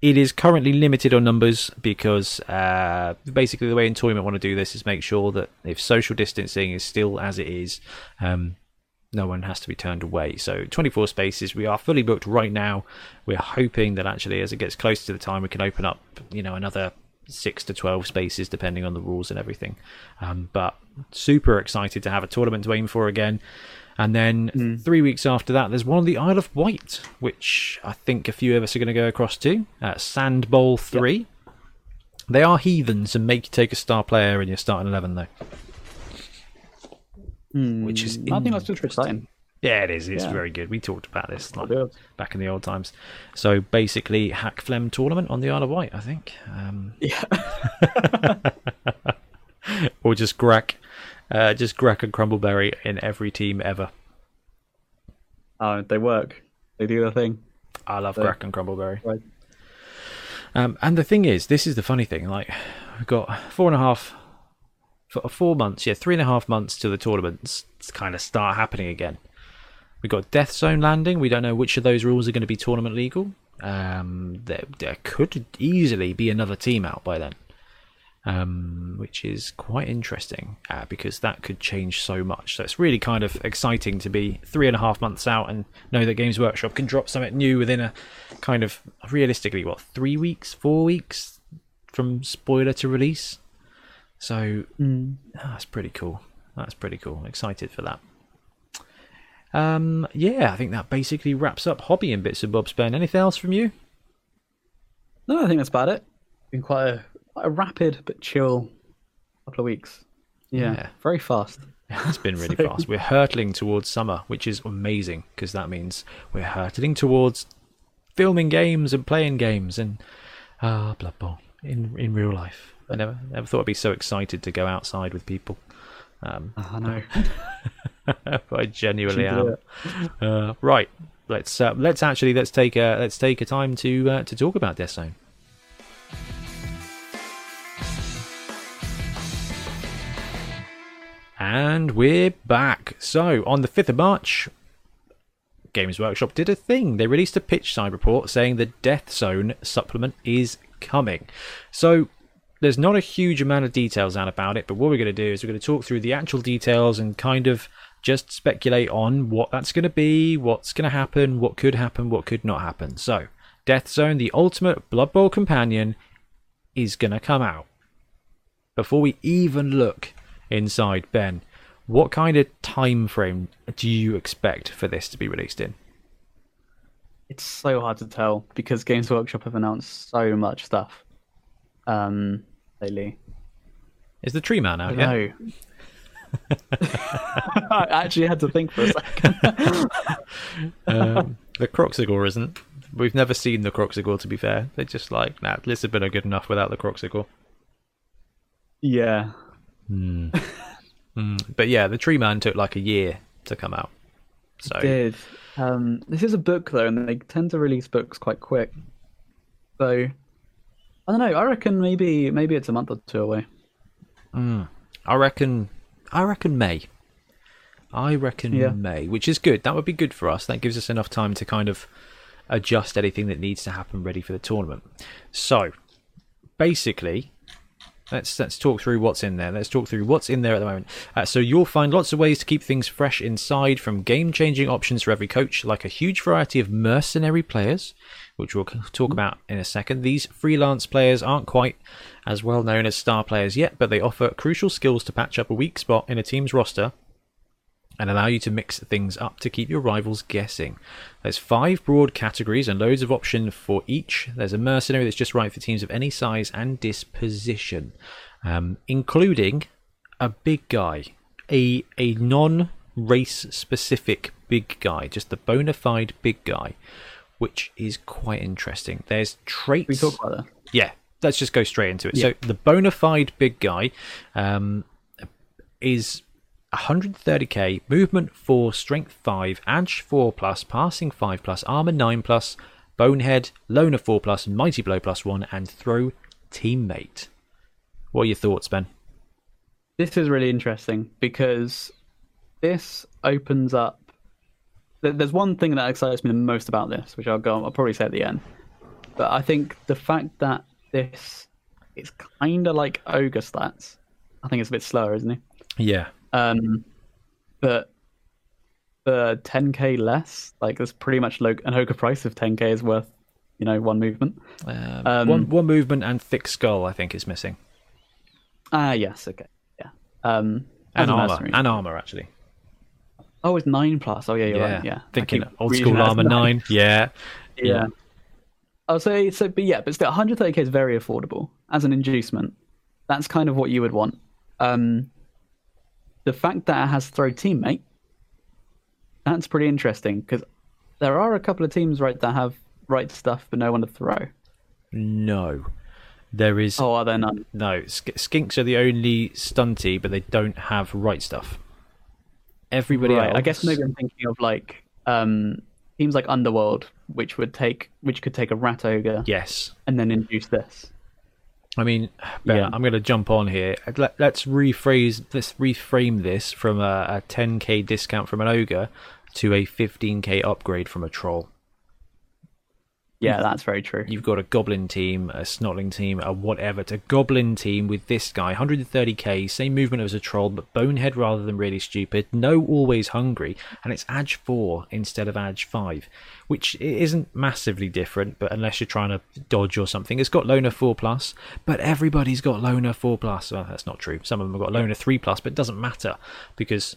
It is currently limited on numbers because uh, basically the way Entoyment want to do this is make sure that if social distancing is still as it is, um, no one has to be turned away. So 24 spaces. We are fully booked right now. We're hoping that actually, as it gets closer to the time, we can open up, you know, another six to 12 spaces depending on the rules and everything. Um, but super excited to have a tournament to aim for again. And then three weeks after that, there's one on the Isle of Wight, which I think a few of us are going to go across to. Uh, Sand Bowl 3. They are heathens and make you take a star player in your starting 11, though. Which is I think that's super exciting. Yeah, it is. It's Yeah. very good. We talked about this like, back in the old times. So basically, Hack Flem tournament on the Isle of Wight, I think. Um, Yeah. (laughs) or just Grak, uh, just Grak and Crumbleberry in every team ever. Oh, they work. They do their thing. I love So- Grak and Crumbleberry. Right. Um, and the thing is, this is the funny thing. Like, we've got four and a half, for four months, yeah, three and a half months to the tournaments to kind of start happening again. We've got Death Zone landing. We don't know which of those rules are going to be tournament legal. Um, there, there could easily be another team out by then, um, which is quite interesting uh, because that could change so much. So it's really kind of exciting to be three and a half months out and know that Games Workshop can drop something new within a kind of realistically, what, three weeks, four weeks from spoiler to release. So ah, that's pretty cool. That's pretty cool. Excited for that. Um, yeah, I think that basically wraps up hobby and bits of Bob's Ben. Anything else from you? No, I think that's about it. Been quite a, quite a rapid but chill couple of weeks. Yeah, Yeah. very fast. (laughs) It's been really (laughs) So- fast. We're hurtling towards summer, which is amazing because that means we're hurtling towards filming games and playing games and ah, Blood Bowl in in real life. I never never thought I'd be so excited to go outside with people. Um, I know. (laughs) (laughs) I genuinely am. Uh, right, let's uh, let's actually let's take a let's take a time to uh, to talk about Death Zone. And we're back. So, on the 5th of March, Games Workshop did a thing. They released a pitch side report saying the Death Zone supplement is coming. So, there's not a huge amount of details out about it, but what we're going to do is we're going to talk through the actual details and kind of just speculate on what that's going to be, what's going to happen, what could happen, what could not happen. So, Death Zone, the ultimate Blood Bowl companion, is going to come out. Before we even look inside, Ben, what kind of time frame do you expect for this to be released in? It's so hard to tell because Games Workshop have announced so much stuff um, lately. Is the Tree Man out yet? know. (laughs) I actually had to think for a second. (laughs) um, the Kroxigor isn't. We've never seen the Kroxigor, to be fair. They're just like, nah, Lisbon are good enough without the Kroxigor. yeah. (laughs) But yeah, the Tree Man took like a year to come out. So did. Um, this is a book though, and they tend to release books quite quick. So I don't know. I reckon maybe maybe it's a month or two away. I reckon, I reckon May. I reckon Yeah. May, which is good. That would be good for us. That gives us enough time to kind of adjust anything that needs to happen ready for the tournament. So, basically, let's let's talk through what's in there. Let's talk through what's in there at the moment. Uh, so you'll find lots of ways to keep things fresh inside, from game-changing options for every coach, like a huge variety of mercenary players, which we'll talk about in a second. These freelance players aren't quite as well known as star players yet, but they offer crucial skills to patch up a weak spot in a team's roster and allow you to mix things up to keep your rivals guessing. There's five broad categories and loads of option for each. There's a mercenary that's just right for teams of any size and disposition, um, including a big guy, a a non-race specific big guy, just the bona fide big guy, which is quite interesting. There's traits. We talk about that. Yeah, let's just go straight into it. So the bona fide big guy um, is 130k, movement 4, strength 5, edge 4 plus, passing 5 plus, armor 9 plus, bonehead, loner 4 plus, mighty blow plus 1, and throw teammate. What are your thoughts, Ben? This is really interesting because this opens up. There's one thing that excites me the most about this, which I'll go. I'll probably say at the end. But I think the fact that this It's kind of like ogre stats. I think it's a bit slower, isn't it? Yeah. Um, but the 10k less, like there's pretty much lo- an ogre price of 10k is worth, you know, one movement. Um, Um, one, one movement and thick skull, I think, is missing. Ah, yes, okay, yeah. Um, And armor. mercenary. And armor, actually. Oh, it's nine plus. Oh yeah, you're yeah, right. Yeah, thinking old school armor nine. Yeah, (laughs) Yeah. I'll say so, but yeah, but still, 130k is very affordable as an inducement. That's kind of what you would want. Um, the fact that it has throw teammate, that's pretty interesting because there are a couple of teams right that have right stuff but no one to throw. no, there is Oh, are there none? no. Sk- skinks are the only stunty, but they don't have right stuff. Everybody right. else, I guess maybe I'm thinking of like um, teams like Underworld, which would take, which could take a rat ogre yes. and then induce this. I mean, Ben, Yeah. I'm going to jump on here. Let, let's rephrase. Let's reframe this from a, a 10k discount from an ogre to a 15k upgrade from a troll. Yeah, that's very true. You've got a goblin team, a snotling team, a whatever. It's a goblin team with this guy, 130k, same movement as a troll, but bonehead rather than really stupid. No, always hungry, and it's Edge 4 instead of Edge 5, which isn't massively different, but unless you're trying to dodge or something. It's got Loner 4 plus, but everybody's got Loner 4 plus. Well, that's not true. Some of them have got Loner 3 plus, but it doesn't matter because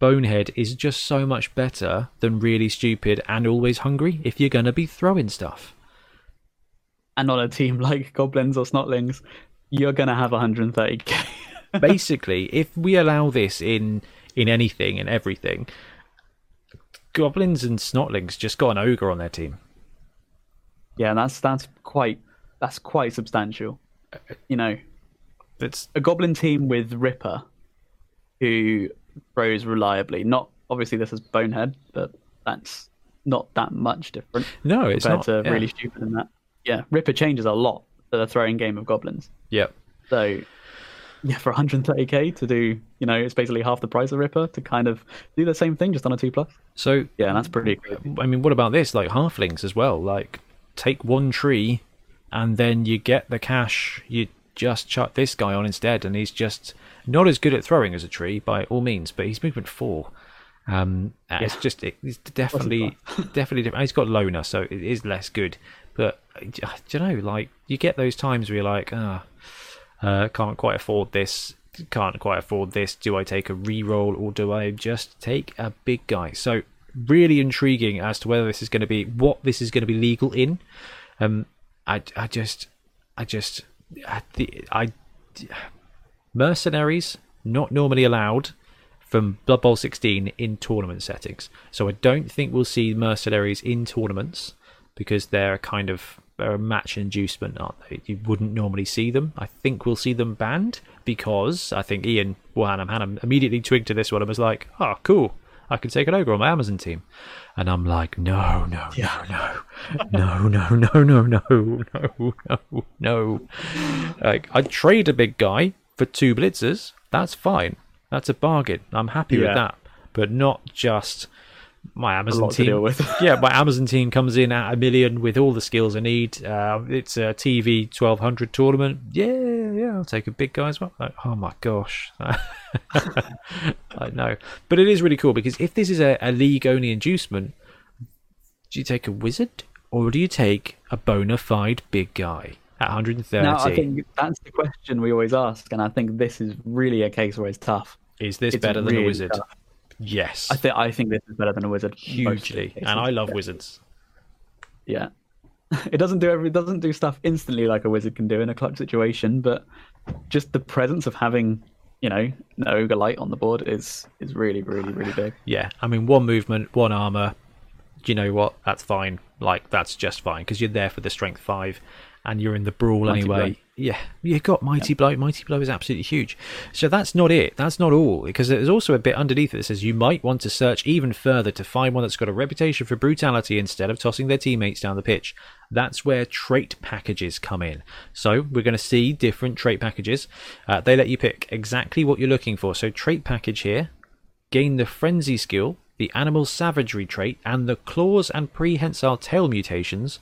Bonehead is just so much better than really stupid and always hungry if you're going to be throwing stuff. and on a team (laughs) like goblins or snotlings, you're gonna have 130k. (laughs) basically, if we allow this in in anything and everything, goblins and snotlings just got an ogre on their team. yeah, that's that's quite that's quite substantial. You know, it's a goblin team with Ripper, who throws reliably. Not obviously this is Bonehead, but that's not that much different no, it's compared not to yeah. really stupid in that. Yeah, Ripper changes a lot for the throwing game of goblins. Yep. So yeah, for 130k to do, you know, it's basically half the price of Ripper to kind of do the same thing just on a two plus. So Yeah, that's pretty crazy. I mean, what about this? Like halflings as well. Like take one tree, and then you get the cash. You just chuck this guy on instead, and he's just not as good at throwing as a tree by all means, but he's movement four. Um, and it's just it, it's definitely (laughs) definitely different. He's got loner, so it is less good. But uh, do you know, like you get those times where you're like, ah, uh, can't quite afford this. Can't quite afford this. Do I take a re-roll or do I just take a big guy? So really intriguing as to whether this is going to be what this is going to be legal in. Um, I, I just, I just, the, I, mercenaries not normally allowed from Blood Bowl 16 in tournament settings. So I don't think we'll see mercenaries in tournaments because they're a kind of they're a match inducement, aren't they? You wouldn't normally see them. I think we'll see them banned because I think Ian Warham Hannam immediately twigged to this one and was like, "Oh, cool." I can take an ogre on my Amazon team. And I'm like, no, no, no, no, no, no, no, no, no, no, no, no. Like, I'd trade a big guy for two blitzers. That's fine. That's a bargain. I'm happy with that. But not just my Amazon team. deal with. (laughs) yeah, my Amazon team comes in at a million with all the skills I need. Uh, it's a TV 1200 tournament. Yeah, yeah, I'll take a big guy as well. Like, oh my gosh. (laughs) I know. But it is really cool because if this is a, a league only inducement, do you take a wizard or do you take a bona fide big guy at 130? Now, I think that's the question we always ask, and I think this is really a case where it's tough. is this it's better than a really wizard? tough. Yes. I think I think this is better than a wizard most of the hugely. And I love wizards. Yeah, (laughs) it doesn't do every it doesn't do stuff instantly like a wizard can do in a clutch situation, but just the presence of having you know an ogre light on the board is is really really really big. Yeah, I mean, one movement, one armor. Do you know what? That's fine. Like that's just fine because you're there for the strength five, and you're in the brawl anyway. Yeah, you got mighty blow. Mighty blow is absolutely huge. So that's not it. That's not all because there's also a bit underneath it that says you might want to search even further to find one that's got a reputation for brutality instead of tossing their teammates down the pitch. That's where trait packages come in. So we're going to see different trait packages. Uh, they let you pick exactly what you're looking for. So trait package here gain the frenzy skill, the animal savagery trait, and the claws and prehensile tail mutations,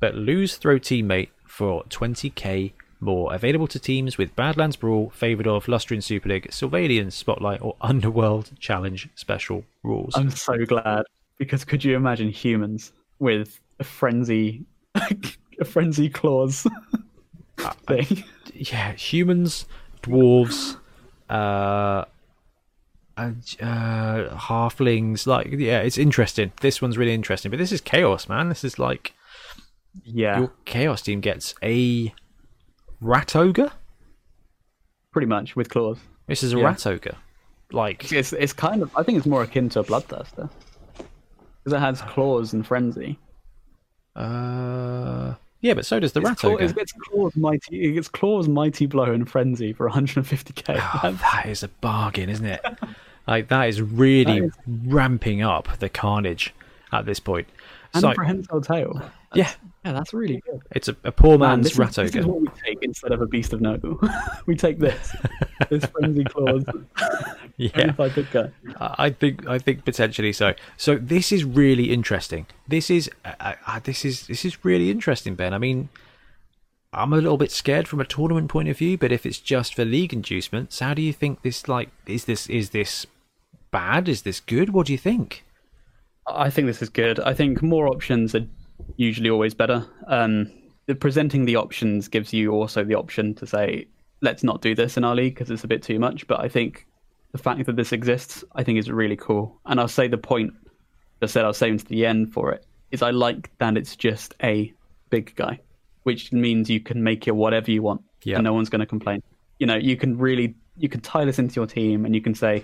but lose throw teammate for 20k more. Available to teams with Badlands Brawl, favoured of Lustrian Super League, Sylvanian Spotlight, or Underworld Challenge special rules. I'm so glad because could you imagine humans with a frenzy (laughs) a frenzy claws (laughs) thing? yeah, humans, dwarves, uh, uh, uh, halflings. Like, yeah, it's interesting. This one's really interesting. But this is chaos, man. This is like Yeah, your chaos team gets a rat ogre. pretty much with claws. This is a Yeah. rat ogre. Like, It's it's kind of I think it's more akin to a bloodthirster because it has claws and frenzy. uh, yeah, but so does the It's rat claw, ogre. it gets claws mighty. It gets claws mighty blow and frenzy for 150k. Oh, That's- that is a bargain, isn't it? like that is really (laughs) That is- ramping up the carnage at this point. And So a prehensile tail. yeah, Yeah, that's really good. it's a, a poor Man, man's this, is, rat this is what we take instead of a Beast of Nurgle. (laughs) we take this, (laughs) this frenzy claws. (laughs) Yeah, If I could go. I think I think potentially so. So this is really interesting. This is uh, uh, this is this is really interesting, Ben. I mean, I'm a little bit scared from a tournament point of view, but if it's just for league inducements, how do you think this like is this is this bad? Is this good? What do you think? I think this is good. I think more options are usually always better. Um, the presenting the options gives you also the option to say, let's not do this in our league because it's a bit too much. But I think the fact that this exists, I think is really cool. And I'll say the point I said I was saving to the end for it is I like that it's just a big guy, which means you can make it whatever you want, Yeah. and no one's going to complain. You know, you can really you can tie this into your team, and you can say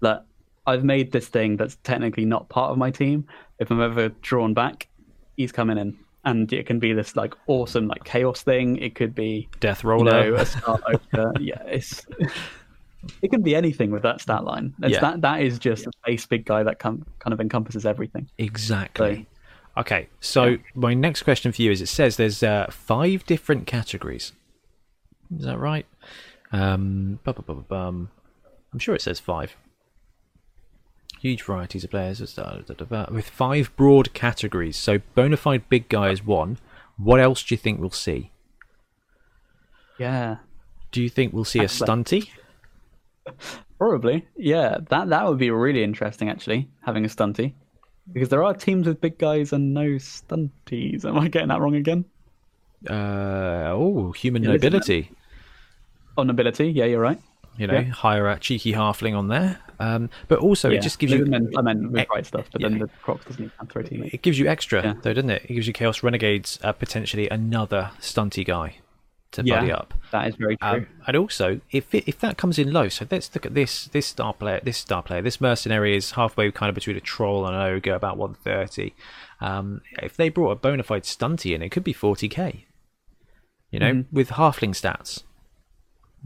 that I've made this thing that's technically not part of my team. If I'm ever drawn back, he's coming in, and it can be this like awesome like chaos thing. It could be Death you roller. know a start (laughs) over. yeah, it's (laughs) it can be anything with that stat line. It's Yeah. that that is just a base big guy that com- kind of encompasses everything. Exactly. Okay, so my next question for you is: It says there's uh, five different categories. Is that right? Um, bu- bu- bu- bu- bum. I'm sure it says five. Huge varieties of players with five broad categories. So bona fide big guy is one. What else do you think we'll see? Yeah, Do you think we'll see a stunty? (laughs) probably. Yeah, that that would be really interesting actually having a stunty. Because there are teams with big guys and no stunties. Am I getting that wrong again? Uh, oh, human Yeah, nobility. On ability, yeah, you're right. You know, yeah. hire a cheeky halfling on there. Um, but also yeah. it just gives you I meant with right stuff, but yeah. then the Crocs doesn't have to rotate. It gives you extra, though, doesn't it? It gives you Chaos Renegades uh, potentially another stunty guy to buddy up. That is very true. Um, and also, if it, if that comes in low, so let's look at this this star player. This star player, this mercenary is halfway kind of between a troll and an ogre, about one thirty. Um, if they brought a bona fide stunty in, it could be forty k. You know, Mm-hmm. with halfling stats.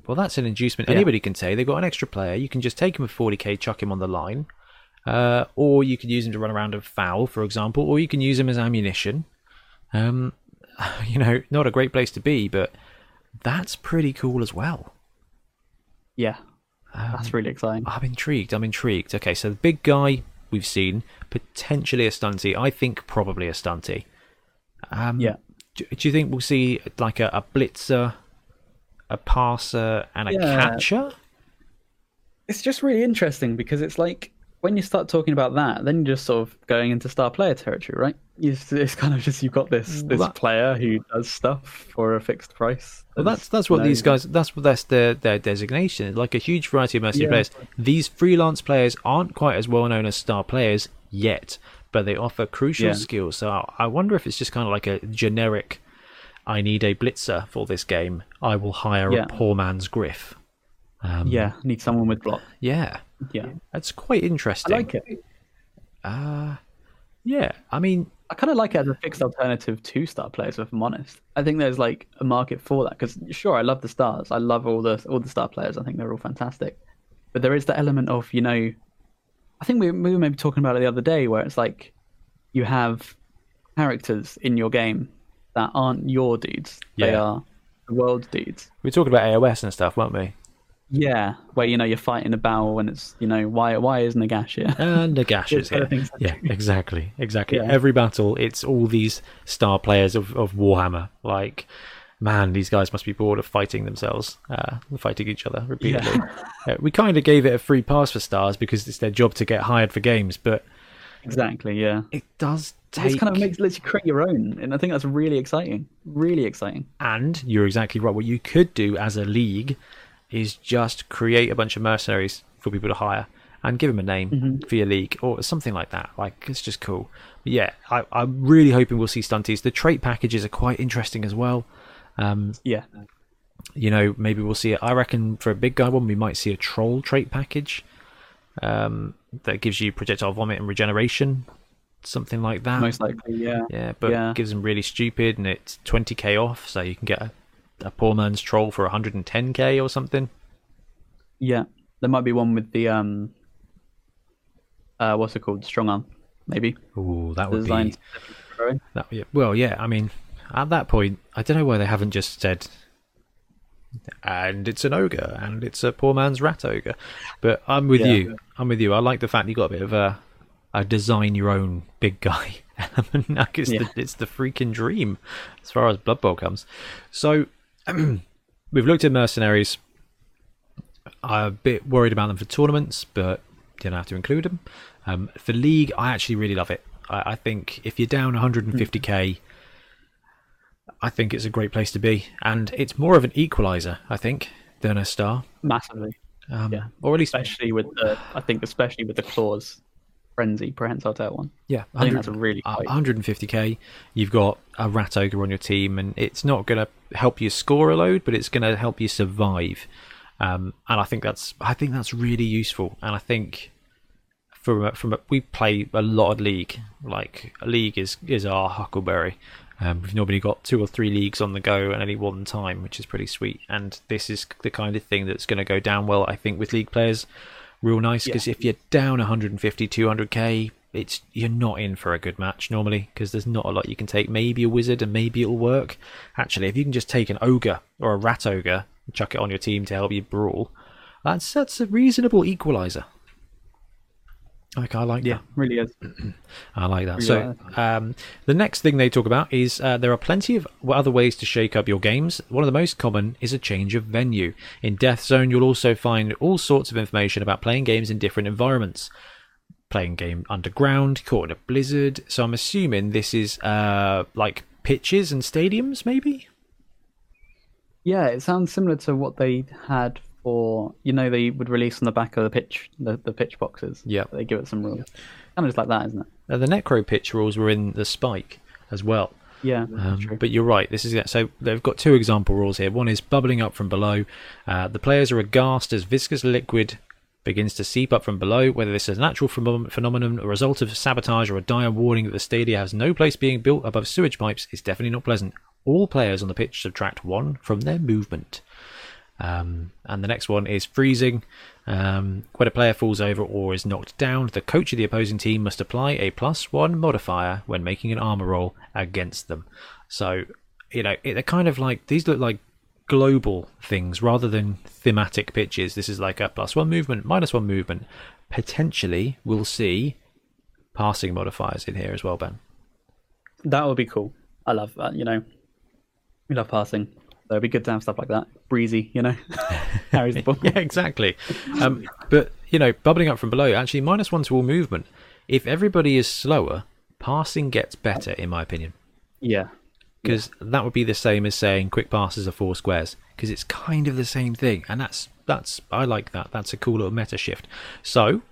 Well, that's an inducement Yeah. anybody can say They've got an extra player. You can just take him with forty k, chuck him on the line, uh, or you could use him to run around and foul, for example, or you can use him as ammunition. Um, (laughs) you know, not a great place to be, but that's pretty cool as well. yeah, Um, that's really exciting. I'm intrigued. I'm intrigued. Okay, so the big guy we've seen potentially a stunty. I think probably a stunty. Um, Yeah. Do, do you think we'll see like a, a blitzer, a passer, and a Yeah. catcher? It's just really interesting because it's like when you start talking about that, then you're just sort of going into star player territory, right? It's kind of just you've got this this that- player who does stuff for a fixed price. Well, that's that's what no- these guys. That's what that's their their designation. Like a huge variety of mercenary Yeah. players. These freelance players aren't quite as well known as star players yet, but they offer crucial Yeah. skills. So I wonder if it's just kind of like a generic. I need a blitzer for this game. I will hire Yeah. a poor man's griff. Um, Yeah, need someone with block. yeah, Yeah, that's quite interesting. I like it. Uh, yeah, I mean, I kind of like it as a fixed alternative to star players. If I'm honest, I think there's like a market for that. Because sure, I love the stars. I love all the all the star players. I think they're all fantastic. But there is the element of you know, I think we we were maybe talking about it the other day, where it's like you have characters in your game that aren't your dudes. They are the world's dudes. we were talking about AOS and stuff, weren't we? Yeah, where you know you're fighting a battle and it's you know why why is Nagash here? (laughs) And Nagash is here. like Yeah, exactly, exactly. Yeah. Every battle, it's all these star players of, of Warhammer. Like, man, these guys must be bored of fighting themselves, uh, fighting each other repeatedly. Uh, (laughs) we kind of gave it a free pass for stars because it's their job to get hired for games, but exactly. Yeah. it does take. This kind of makes lets you create your own, and I think that's really exciting. Really exciting. And you're exactly right. What you could do as a league is just create a bunch of mercenaries for people to hire and give them a name Mhm. for your league or something like that. Like it's just cool. But yeah, I, I'm really hoping we'll see stunties. The trait packages are quite interesting as well. Um, Yeah. you know, maybe we'll see it. I reckon for a big guy one, we might see a troll trait package um, that gives you projectile vomit and regeneration, something like that. Most likely, yeah. Yeah, but Yeah. gives them really stupid, and it's 20k off, so you can get a, a poor man's troll for 110k or something. Yeah. There might be one with the um uh what's it called? Strong arm, maybe. Ooh, that would Designed be specifically for throwing. that. Yeah, well, yeah. I mean, at that point, I don't know why they haven't just said, and it's an ogre, and it's a poor man's rat ogre. But I'm with Yeah. you. I'm with you. I like the fact you got a bit of a, a design your own big guy element. (laughs) Like it's Yeah. the it's the freaking dream as far as Blood Bowl comes. So (clears throat) we've looked at mercenaries. I'm a bit worried about them for tournaments, but don't have to include them. Um, for league, I actually really love it. I, I think if you're down 150k, I think it's a great place to be, and it's more of an equalizer, I think, than a star. Massively. Um, Yeah. or at least Especially with the I think especially with the claws frenzy prehensile tail one. yeah, I think that's a really uh, 150k. You've got a rat ogre on your team, and it's not going to help you score a load, but it's going to help you survive. Um, and I think that's I think that's really useful. And I think from a, from a, we play a lot of league. Like league is is our huckleberry. Um, we've normally got two or three leagues on the go at any one time, which is pretty sweet. And this is the kind of thing that's going to go down well, I think, with league players. Real nice because if you're down 150, 200k, it's you're not in for a good match normally because there's not a lot you can take. Maybe a wizard and maybe it'll work. Actually, if you can just take an ogre or a rat ogre, and chuck it on your team to help you brawl, that's that's a reasonable equalizer. Like I like Yeah, that. really is. (clears throat) I like that. Really So, um, the next thing they talk about is uh, there are plenty of other ways to shake up your games. One of the most common is a change of venue. In Death Zone, you'll also find all sorts of information about playing games in different environments. Playing game underground, caught in a blizzard. So I'm assuming this is uh, like pitches and stadiums, maybe. Yeah, it sounds similar to what they had for you know they would release on the back of the pitch the, the pitch boxes. Yeah. They give it some rules. Kind of just like that, isn't it? Uh, the Necro pitch rules were in the Spike as well. Yeah, Um, but you're right. This is so they've got two example rules here. One is bubbling up from below. Uh, the players are aghast as viscous liquid begins to seep up from below. Whether this is a natural phenom- phenomenon, a result of sabotage, or a dire warning that the stadia has no place being built above sewage pipes is definitely not pleasant. All players on the pitch subtract one from their movement. Um, and the next one is freezing. Um, when a player falls over or is knocked down, the coach of the opposing team must apply a plus one modifier when making an armor roll against them. So, you know, it- they're kind of like these look like global things rather than thematic pitches. This is like a plus one movement, minus one movement. Potentially, we'll see passing modifiers in here as well, Ben. That would be cool. I love that. You know, we love passing. It'd be good to have stuff like that. Breezy, you know, (laughs) carries the (laughs) ball. yeah, exactly. Um, but you know, bubbling up from below, actually minus one to all movement. If everybody is slower, passing gets better, in my opinion, Yeah, because that would be the same as saying quick passes are four squares, because it's kind of the same thing, and that's that's I like that. That's a cool little meta shift. So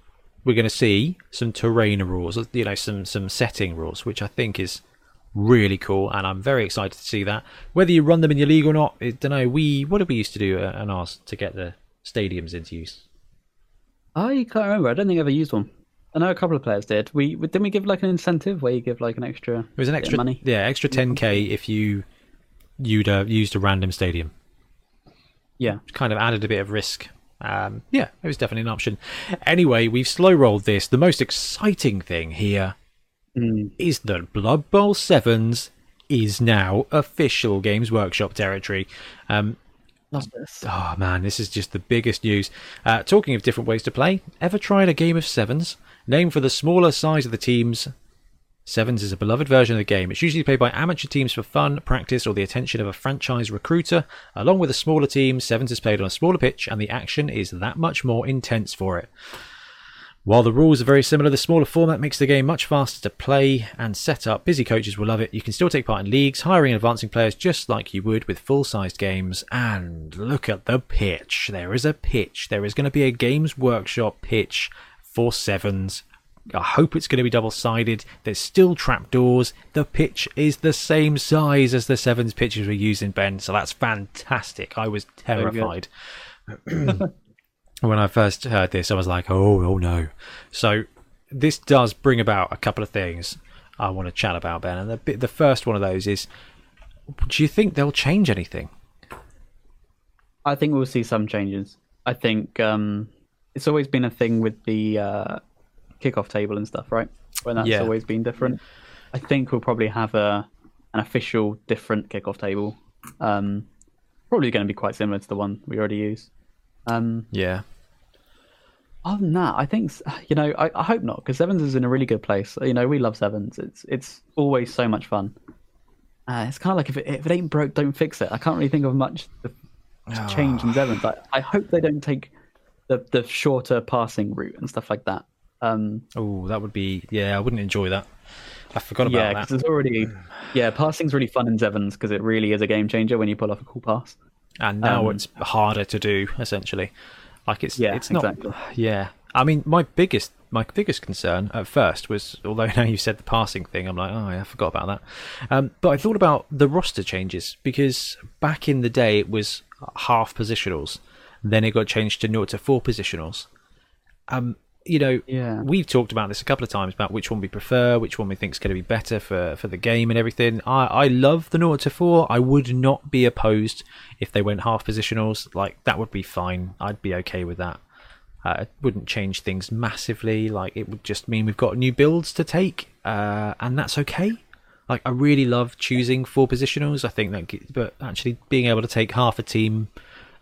we're going to see some terrain rules, you know, some some setting rules, which I think is really cool, and I'm very excited to see that. Whether you run them in your league or not, I don't know. We what did we used to do at an ours to get the stadiums into use? I can't remember. I don't think I ever used one. I know a couple of players did. We didn't we give like an incentive where you give like an extra. It was an extra money. yeah, extra 10k if you you'd uh, used a random stadium. Yeah, Kind of added a bit of risk. Um, yeah, it was definitely an option. Anyway, we've slow rolled this. The most exciting thing here Mm. is that Blood Bowl Sevens is now official Games Workshop territory. Um, love this. Oh man, this is just the biggest news. Uh, talking of different ways to play, ever tried a game of sevens? Named for the smaller size of the teams, sevens is a beloved version of the game. It's usually played by amateur teams for fun, practice, or the attention of a franchise recruiter. Along with a smaller team, sevens is played on a smaller pitch, and the action is that much more intense for it. While the rules are very similar, the smaller format makes the game much faster to play and set up. Busy coaches will love it. You can still take part in leagues, hiring and advancing players just like you would with full sized games. And look at the pitch. There is a pitch. There is going to be a Games Workshop pitch for sevens. I hope it's going to be double sided. There's still trapdoors. The pitch is the same size as the sevens pitches we use in Ben, so that's fantastic. I was terrified. (clears throat) when I first heard this, I was like, oh, oh no. So this does bring about a couple of things I want to chat about, Ben. And the, the first one of those is do you think they'll change anything? I think we'll see some changes. I think um, it's always been a thing with the uh, kickoff table and stuff, right? When that's Yeah. always been different. I think we'll probably have a an official different kickoff table. Um, probably going to be quite similar to the one we already use. Um, Yeah. other than that, I think you know I, I hope not because Sevens is in a really good place. You know we love Sevens. It's it's always so much fun. Uh, it's kind of like if it, if it ain't broke, don't fix it. I can't really think of much to, change in Sevens. I, I hope they don't take the the shorter passing route and stuff like that. Um, Oh, that would be. Yeah, I wouldn't enjoy that. I forgot about yeah, that. because it's already yeah passing's really fun in Sevens because it really is a game changer when you pull off a cool pass. And now um, it's harder to do essentially. Like it's Yeah, it's not exactly. yeah. I mean my biggest my biggest concern at first was although (laughs) now you said the passing thing i'm like oh yeah, i forgot about that. Um, but i thought about the roster changes because back in the day it was half positionals then it got changed to 0 to 4 positionals. Um you know Yeah. we've talked about this a couple of times about which one we prefer, which one we think is going to be better for, for the game and everything. I, I love the 0 to 4. I would not be opposed if they went half positionals. Like, that would be fine. I'd be okay with that. Uh, it wouldn't change things massively. Like, it would just mean we've got new builds to take, uh, and that's okay. Like, I really love choosing four positionals. I think that, but actually being able to take half a team,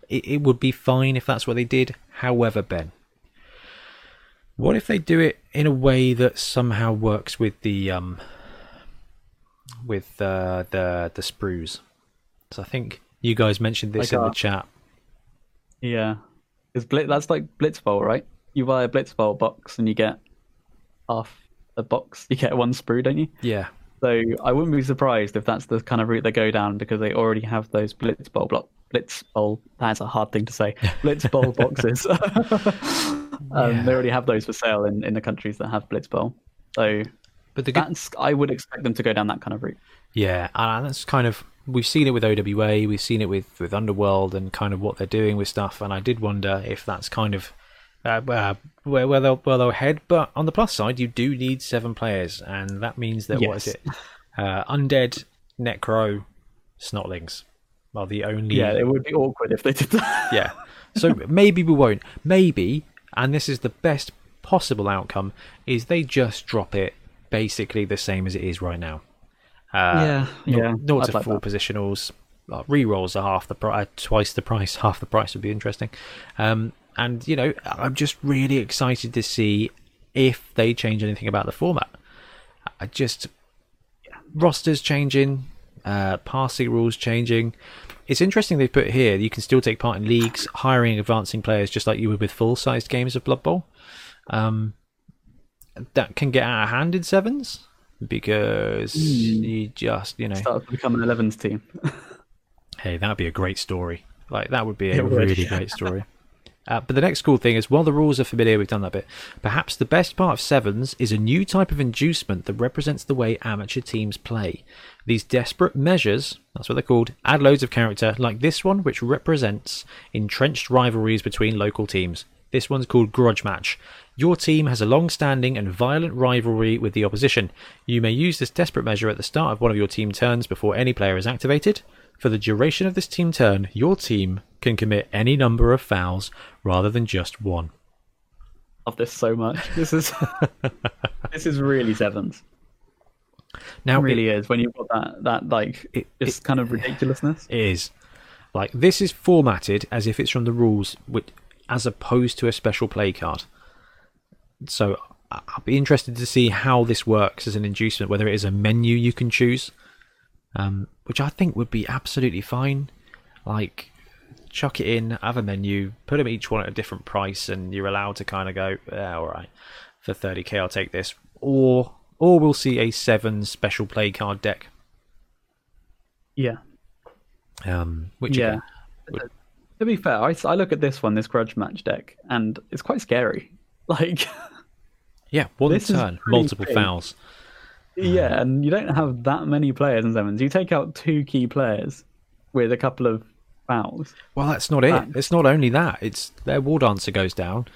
it, it would be fine if that's what they did. However, Ben, what if they do it in a way that somehow works with the um with uh, the the sprues? So I think you guys mentioned this Like in the chat. Yeah, it's Blitz, that's like Blitz Bowl, right? You buy a Blitz Bowl box and you get half a box. (laughs) You get one sprue, don't you? Yeah, So I wouldn't be surprised if that's the kind of route they go down because they already have those Blitz Bowl block Blitz Bowl. That's a hard thing to say. (laughs) Blitz Bowl boxes. (laughs) um, Yeah. They already have those for sale in, in the countries that have Blitz Bowl. So but the good, that's I would expect them to go down that kind of route. yeah, and that's kind of we've seen it with OWA, we've seen it with with Underworld, and kind of what they're doing with stuff. And I did wonder if that's kind of uh, uh, where where they'll where they'll head. But on the plus side, you do need seven players, and that means that what is it? Uh, undead, necro, snotlings are the only Yeah, it would be awkward if they did that. yeah. (laughs) So maybe we won't. Maybe, and this is the best possible outcome, is they just drop it basically the same as it is right now. Uh, Yeah, yeah, Not I'd to like four that. positionals. Uh, re-rolls are half the price, twice the price. (laughs) Half the price would be interesting. Um, and you know, I'm just really excited to see if they change anything about the format. I just rosters changing, uh, passing rules changing. It's interesting they put here you can still take part in leagues, hiring advancing players just like you would with full sized games of Blood Bowl. Um, that can get out of hand in sevens because Hmm. you just, you know, Start to become an 11s team. (laughs) hey, that would be a great story. Like, that would be a It really yeah. (laughs) great story. Uh, but the next cool thing is, while the rules are familiar, we've done that bit. Perhaps the best part of Sevens is a new type of inducement that represents the way amateur teams play. These desperate measures, that's what they're called, add loads of character, like this one, which represents entrenched rivalries between local teams. This one's called Grudge Match. Your team has a long standing and violent rivalry with the opposition. You may use this desperate measure at the start of one of your team turns before any player is activated. For the duration of this team turn, your team can commit any number of fouls rather than just one. Love this so much. This is (laughs) this is really sevens. Now, It really is when you've got that that like It- just kind of ridiculousness. it is like this is formatted as if it's from the rules, which, as opposed to a special play card. So I'll be interested to see how this works as an inducement, whether it is a menu you can choose, um, which I think would be absolutely fine. Like, chuck it in, have a menu, put them each one at a different price, and you're allowed to kind of go, yeah, all right, for 30k, I'll take this. Or, or we'll see a seven special play card deck, Yeah, um, which yeah. again, To be fair, I, I look at this one, this grudge match deck, and it's quite scary. (laughs) Like, Yeah, one This turn, multiple big. fouls. Yeah, um, and you don't have that many players in sevens. You take out two key players with a couple of fouls. Well, that's not it. It's not only that. It's their war dancer goes down.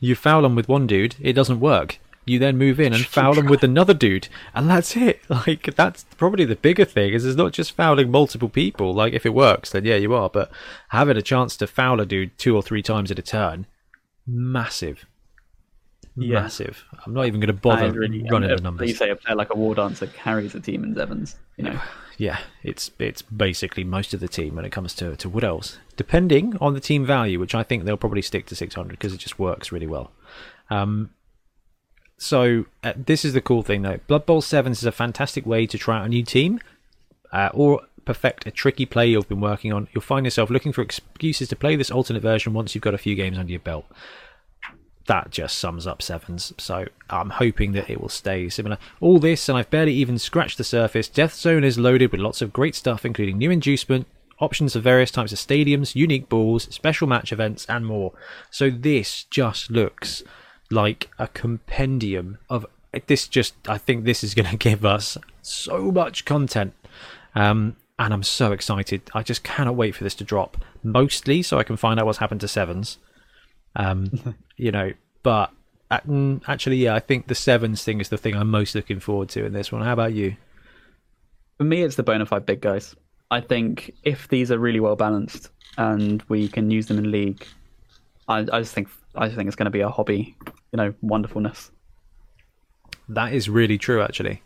You foul them with one dude, it doesn't work. You then move in and foul them with another dude, and that's it. (laughs) Like that's probably the bigger thing is it's not just fouling multiple people. Like if it works, then yeah, you are. But having a chance to foul a dude two or three times at a turn, massive, Yeah. massive. I'm not even going to bother really, running and the numbers. You say a player like a war dancer carries a team in sevens. You know, yeah, it's it's basically most of the team when it comes to to wood elves, depending on the team value, which I think they'll probably stick to 600 because it just works really well. Um, so uh, this is the cool thing though. Blood Bowl Sevens is a fantastic way to try out a new team, uh, or perfect a tricky play you've been working on. You'll find yourself looking for excuses to play this alternate version once you've got a few games under your belt that just sums up sevens. So I'm hoping that it will stay similar. All this, and I've barely even scratched the surface. Death Zone is loaded with lots of great stuff, including new inducement, options for various types of stadiums, unique balls, special match events, and more. So this just looks like a compendium of this. Just I think this is (laughs) going to give us so much content. Um, and I'm so excited. I just cannot wait for this to drop. Mostly so I can find out what's happened to sevens um, (laughs) you know, but uh, mm, actually, yeah, I think the sevens thing is the thing I'm most looking forward to in this one. How about you? for me, it's the bona fide big guys. I think if these are really well balanced and we can use them in league, I, I just think I just think it's going to be a hobby. You know, wonderfulness. That is really true, actually.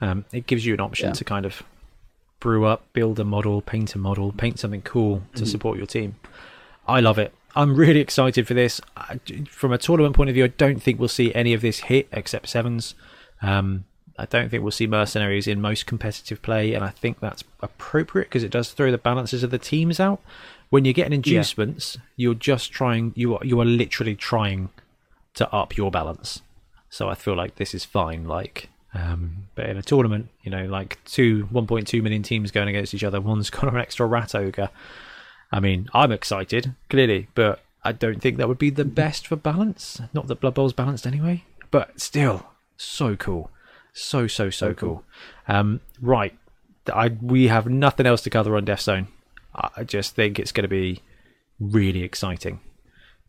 Um, it gives you an option Yeah. to kind of brew up, build a model, paint a model, paint something cool to support your team. I love it. I'm really excited for this. I, from a tournament point of view, I don't think we'll see any of this hit except sevens. Um, I don't think we'll see mercenaries in most competitive play, and I think that's appropriate because it does throw the balances of the teams out. When you're getting inducements, you're just trying. You are you are literally trying to up your balance. So I feel like this is fine. Like, um, but in a tournament, you know, like two 1.2 million teams going against each other, one's got an extra rat ogre. I mean, I'm excited clearly, but I don't think that would be the best for balance. Not that Blood Bowl's balanced anyway, but still, so cool, so so so cool. Um, right, I we have nothing else to cover on Death Zone. I I just think it's going to be really exciting.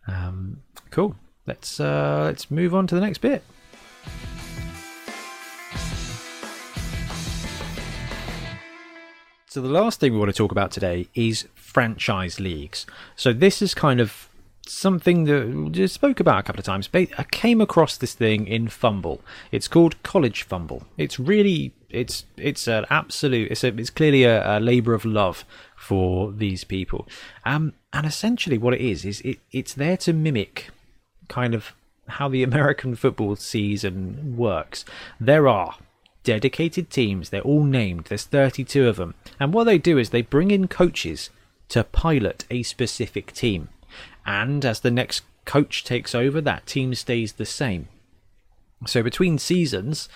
Um, cool. Let's uh, let's move on to the next bit. So the last thing we want to talk about today is franchise leagues. So this is kind of something that we spoke about a couple of times. Ba- I came across this thing in FUMBBL. It's called College FUMBBL. It's really it's it's an absolute it's a, it's clearly a, a labor of love for these people. Um, and essentially what it is is it it's there to mimic kind of how the (laughs) American football season works. There are dedicated teams, they're all named, there's 32 of them. And what they do is they bring in coaches to pilot a specific team. And as the next coach takes over, that team stays the same. So between seasons,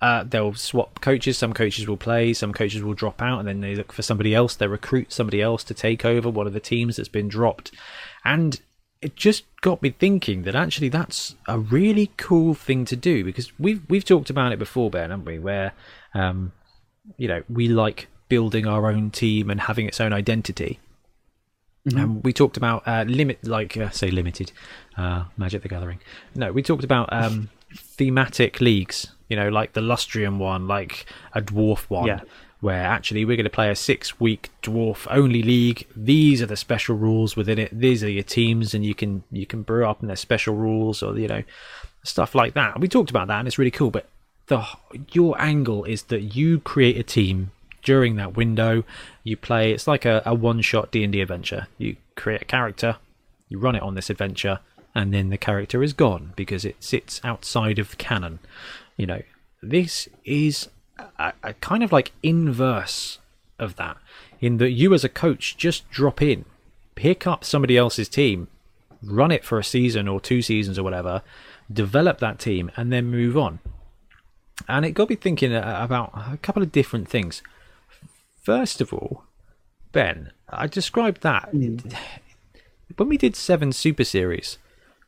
uh, they'll swap coaches. Some coaches will play, some coaches will drop out, and then they look for somebody else. They recruit somebody else to take over one of the teams that's been dropped. And it just got me thinking that actually that's a really cool thing to do because we've we've talked about it before, Ben, haven't we? Where um, you know we like building our own team and having its own identity. And we talked about uh, limit, like uh, say limited, uh, Magic the Gathering. No, we talked about um, thematic leagues. You know, like the Lustrian one, like a dwarf one, Yeah. Where actually we're going to play a six-week dwarf only league. These are the special rules within it. These are your teams, and you can you can brew up in their special rules, or you know, stuff like that. We talked about that, and it's really cool. But the your angle is that you create a team during that window. You play. It's like a, a one-shot D and D adventure. You create a character, you run it on this adventure, and then the character is gone because it sits outside of canon. You know, this is a, a kind of like inverse of that, in that you as a coach just drop in, pick up somebody else's team, run it for a season or two seasons or whatever, develop that team, and then move on. And it got me thinking uh, about a couple of different things. First of all, Ben, I described that when we did seven Super Series.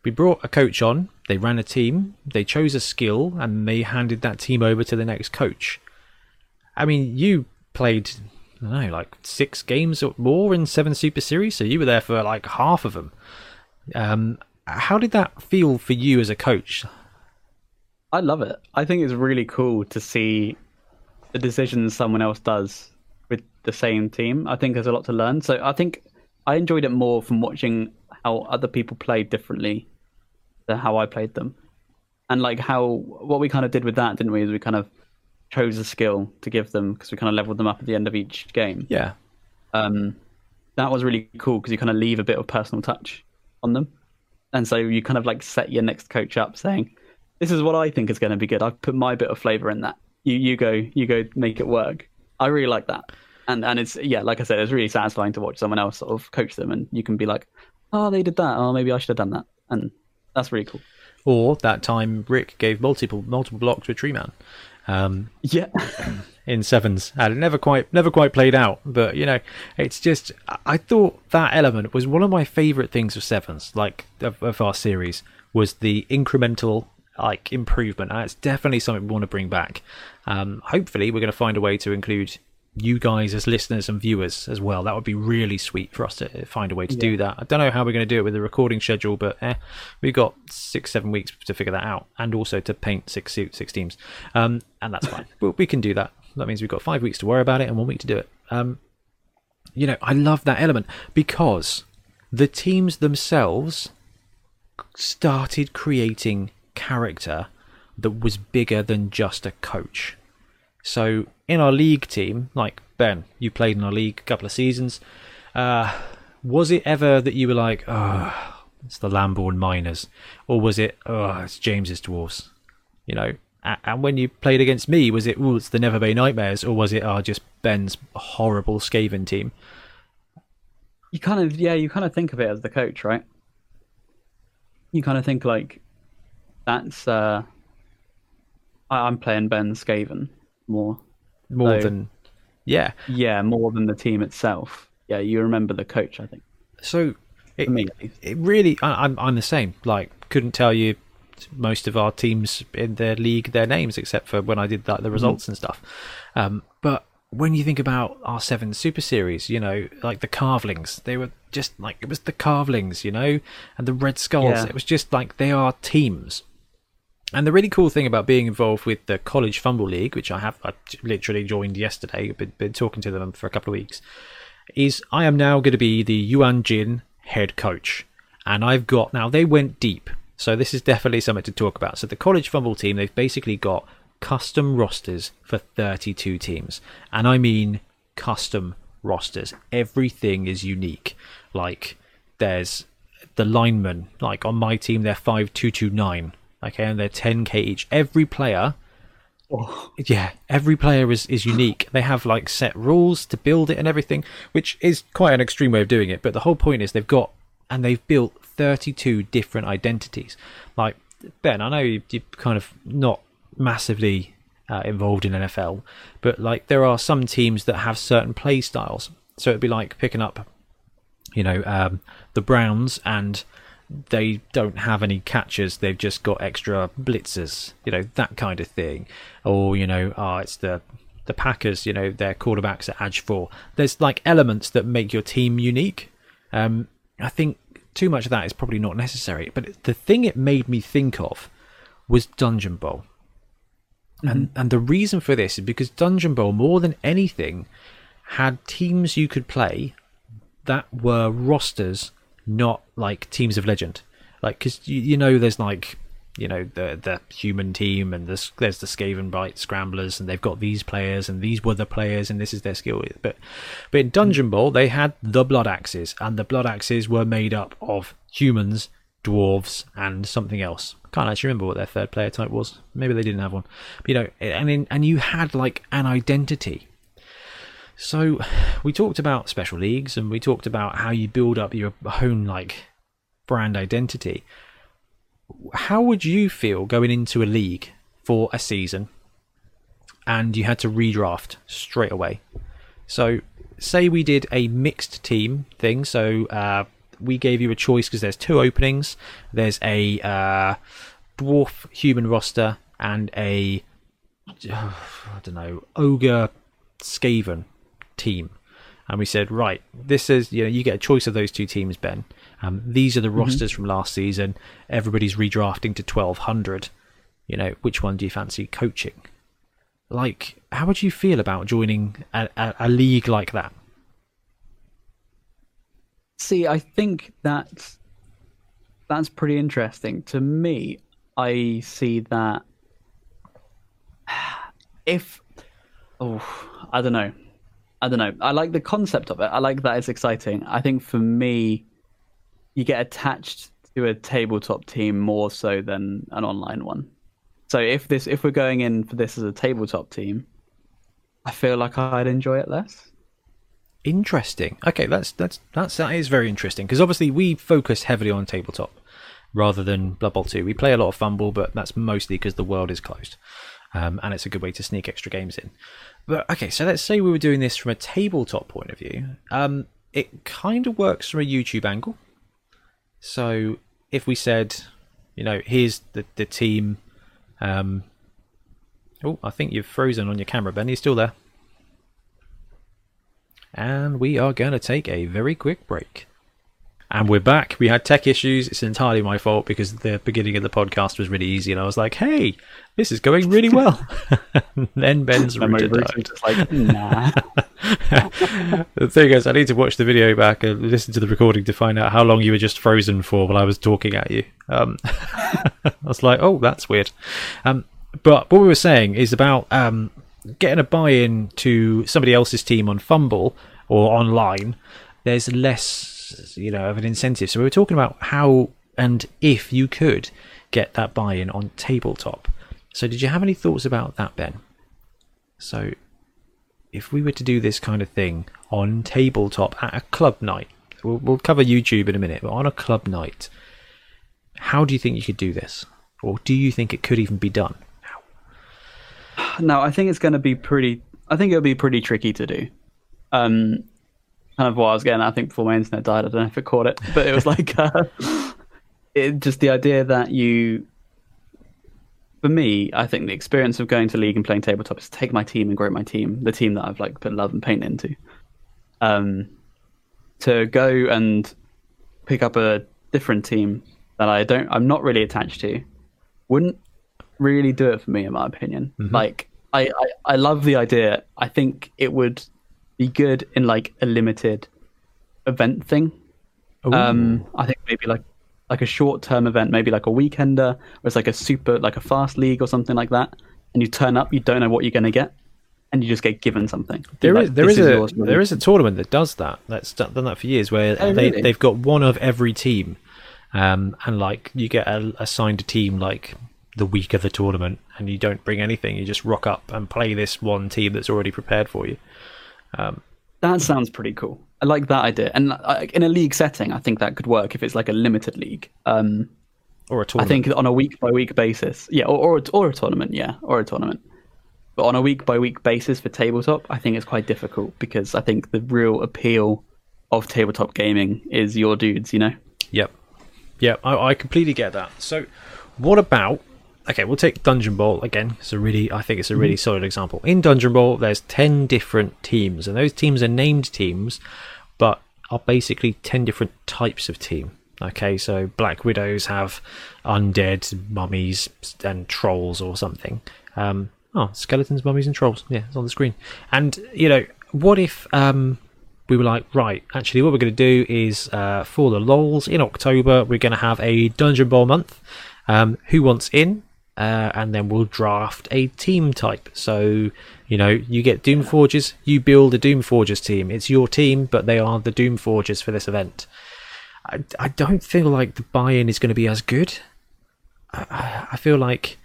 We brought a coach on, they ran a team, they chose a skill, and they handed that team over to the next coach. I mean, you played, I don't know, like six games or more in seven Super Series, so you were there for like half of them. Um, how did that feel for you as a coach? I love it. I think it's really cool to see the decisions someone else does with the same team. I think there's a lot to learn. So I think I enjoyed it more from watching how other people played differently how I played them. And like how what we kind of did with that, didn't we? Is we kind of chose a skill to give them because we kind of leveled them up at the end of each game. Yeah. Um, that was really cool because you kind of leave a bit of personal touch on them, and so you kind of like set your next coach up saying, "This is what I think is going to be good. I've put my bit of flavor in that. You you go you go make it work." I really like that, and and it's yeah, like I said, it's really satisfying to watch someone else sort of coach them, and you can be like, "Oh, they did that. Oh, maybe I should have done that," and that's really cool. Or that time Rick gave multiple multiple blocks to a tree man. Um, Yeah. (laughs) in sevens and it never quite never quite played out but you know it's just i thought that element was one of my favorite things of sevens like of, of our series was the incremental like improvement and it's definitely something we want to bring back um, hopefully we're going to find a way to include you guys as listeners and viewers as well. That would be really sweet for us to find a way to do that. I don't know how we're going to do it with the recording schedule but eh, we've got six seven weeks to figure that out and also to paint six six teams. Um, and that's fine. (laughs) We can do that. That means we've got five weeks to worry about it and one week to do it. Um, you know, I love that element because the teams themselves started creating character that was bigger than just a coach. So in our league team, like Ben, you played in our league a couple of seasons. Uh, was it ever that you were like, oh, it's the Lambourne Miners, or was it, oh, it's James's Dwarfs? You know, and when you played against me, was it, oh, it's the Never Bay Nightmares, or was it, oh, just Ben's horrible Skaven team? You kind of yeah, you kind of think of it as the coach, right? You kind of think like that's uh I'm playing Ben Skaven more. More So- than, yeah. Yeah, more than the team itself. Yeah, you remember the coach, I think. So it, it really I, I'm I'm the same. Like couldn't tell you most of our teams in their league their names except for when I did like the results and stuff. Um, but when you think about our seven super series, you know, like the carvelings, they were just like it was the carvelings, you know, and the red skulls. Yeah. It was just like they are teams. And the really cool thing about being involved with the College FUMBBL League, which I have I literally joined yesterday, been, been talking to them for a couple of weeks, is I am now going to be the Yuan Jin head coach. And I've got now they went deep. So this is definitely something to talk about. So the college FUMBBL team, they've basically got custom rosters for 32 teams. And I mean custom rosters. Everything is unique. Like there's the linemen, like on my team they're 5229. Okay, and they're 10k each. Every player Oh, yeah, every player is, is unique. They have like set rules to build it and everything, which is quite an extreme way of doing it. But the whole point is they've got and they've built 32 different identities. Like Ben, I know you- you're kind of not massively uh, involved in NFL, but like there are some teams that have certain play styles. So it'd be like picking up, you know, um, the Browns and they don't have any catchers. They've just got extra blitzers, you know, that kind of thing. Or you know, ah, it's the the Packers. You know, their quarterbacks at edge four. There's like elements that make your team unique. Um, I think too much of that is probably not necessary. But the thing it made me think of was Dungeon Bowl. And and the reason for this is because Dungeon Bowl, more than anything, had teams you could play that were rosters, not like teams of legend. Like, because you, you know, there's like, you know, the the human team, and there's there's the Skaven Bite Scramblers, and they've got these players, and these were the players, and this is their skill. But but in Dungeon mm. Ball they had the Blood Axes, and the Blood Axes were made up of humans, dwarves, and something else. Can't actually remember what their third player type was. Maybe they didn't have one. But, you know, and in, and you had like an identity. So (sighs) we talked about special leagues and we talked about how you build up your own like brand identity. How would you feel going into a league for a season and you had to redraft straight away? So say we did a mixed team thing, so uh, we gave you a choice because there's two openings. There's a uh, dwarf human roster and a (sighs) I don't know ogre Skaven team, and we said, right, this is you know you get a choice of those two teams, Ben. Um, these are the rosters from last season. Everybody's redrafting to twelve hundred. You know, which one do you fancy coaching? Like, how would you feel about joining a, a, a league like that? See, I think that that's pretty interesting. To me, I see that (sighs) if oh, I don't know. I don't know. I like the concept of it. I like that it's exciting. I think for me, you get attached to a tabletop team more so than an online one. So if this if we're going in for this as a tabletop team, I feel like I'd enjoy it less. Interesting. Okay, that's that's that's that is very interesting because obviously we focus heavily on tabletop rather than Blood Bowl 2. We play a lot of FUMBBL, but that's mostly because the world is closed, um, and it's a good way to sneak extra games in. But okay, so let's say we were doing this from a tabletop point of view. Um, it kind of works from a YouTube angle. So if we said, you know, here's the the team. Um, oh, I think you've frozen on your camera, Ben. Are you still there? And we are going to take a very quick break. And we're back. We had tech issues. It's entirely my fault because the beginning of the podcast was really easy, and I was like, "Hey, this is going really well." (laughs) then Ben's router died. just like, nah. the thing is, I need to watch the video back and listen to the recording to find out how long you were just frozen for while I was talking at you. Um, (laughs) I was like, "Oh, that's weird." Um, but what we were saying is about um, getting a buy-in to somebody else's team on FUMBBL or online. There's less, you know, of an incentive. So we were talking about how and if you could get that buy-in on tabletop. So did you have any thoughts about that, Ben? So if we were to do this kind of thing on tabletop at a club night, we'll, we'll cover YouTube in a minute, but on a club night, how do you think you could do this? Or do you think it could even be done? no, I think it's going to be pretty. I think it'll be pretty tricky to do. Um, kind of what I was getting. at, I think before my internet died, I don't know if it caught it, but it was (laughs) like uh, it just the idea that you. For me, I think the experience of going to league and playing tabletop is to take my team and grow my team, the team that I've like put love and paint into. Um, to go and pick up a different team that I don't, I'm not really attached to, wouldn't really do it for me, in my opinion. Like, I, I, I love the idea. I think it would be good in like a limited event thing. Um, I think maybe like like a short term event, maybe like a weekender, or it's like a super like a fast league or something like that. And you turn up, you don't know what you're going to get, and you just get given something. There Like, is there this is a there is a tournament that does that. That's done done that for years, where Oh, they really? they've got one of every team, um, and like you get a, assigned a team like the week of the tournament, and you don't bring anything. You just rock up and play this one team that's already prepared for you. That sounds pretty cool. I like that idea. And uh, in a league setting, I think that could work if it's like a limited league. Um, Or a tournament. I think on a week by week basis, yeah, or, or a- or a tournament, yeah, or a tournament. But on a week by week basis for tabletop, I think it's quite difficult because I think the real appeal of tabletop gaming is your dudes, you know. Yep. Yep, I, I completely get that. So, what about? Okay, we'll take Dungeon Bowl again. It's a really, I think it's a really solid example. In Dungeon Bowl, there's ten different teams, and those teams are named teams, but are basically ten different types of team. Okay, so Black Widows have undead mummies and trolls or something. Um, oh, skeletons, mummies, and trolls. Yeah, it's on the screen. And you know, what if um, we were like, right, actually, what we're going to do is uh, for the lols in October, we're going to have a Dungeon Bowl month. Um, who wants in? Uh, and then we'll draft a team type. So, you know, you get Doom Forgers, you build a Doom Forgers team. It's your team, but they are the Doom Forgers for this event. I, I don't feel like the buy in is going to be as good. I- I, I feel like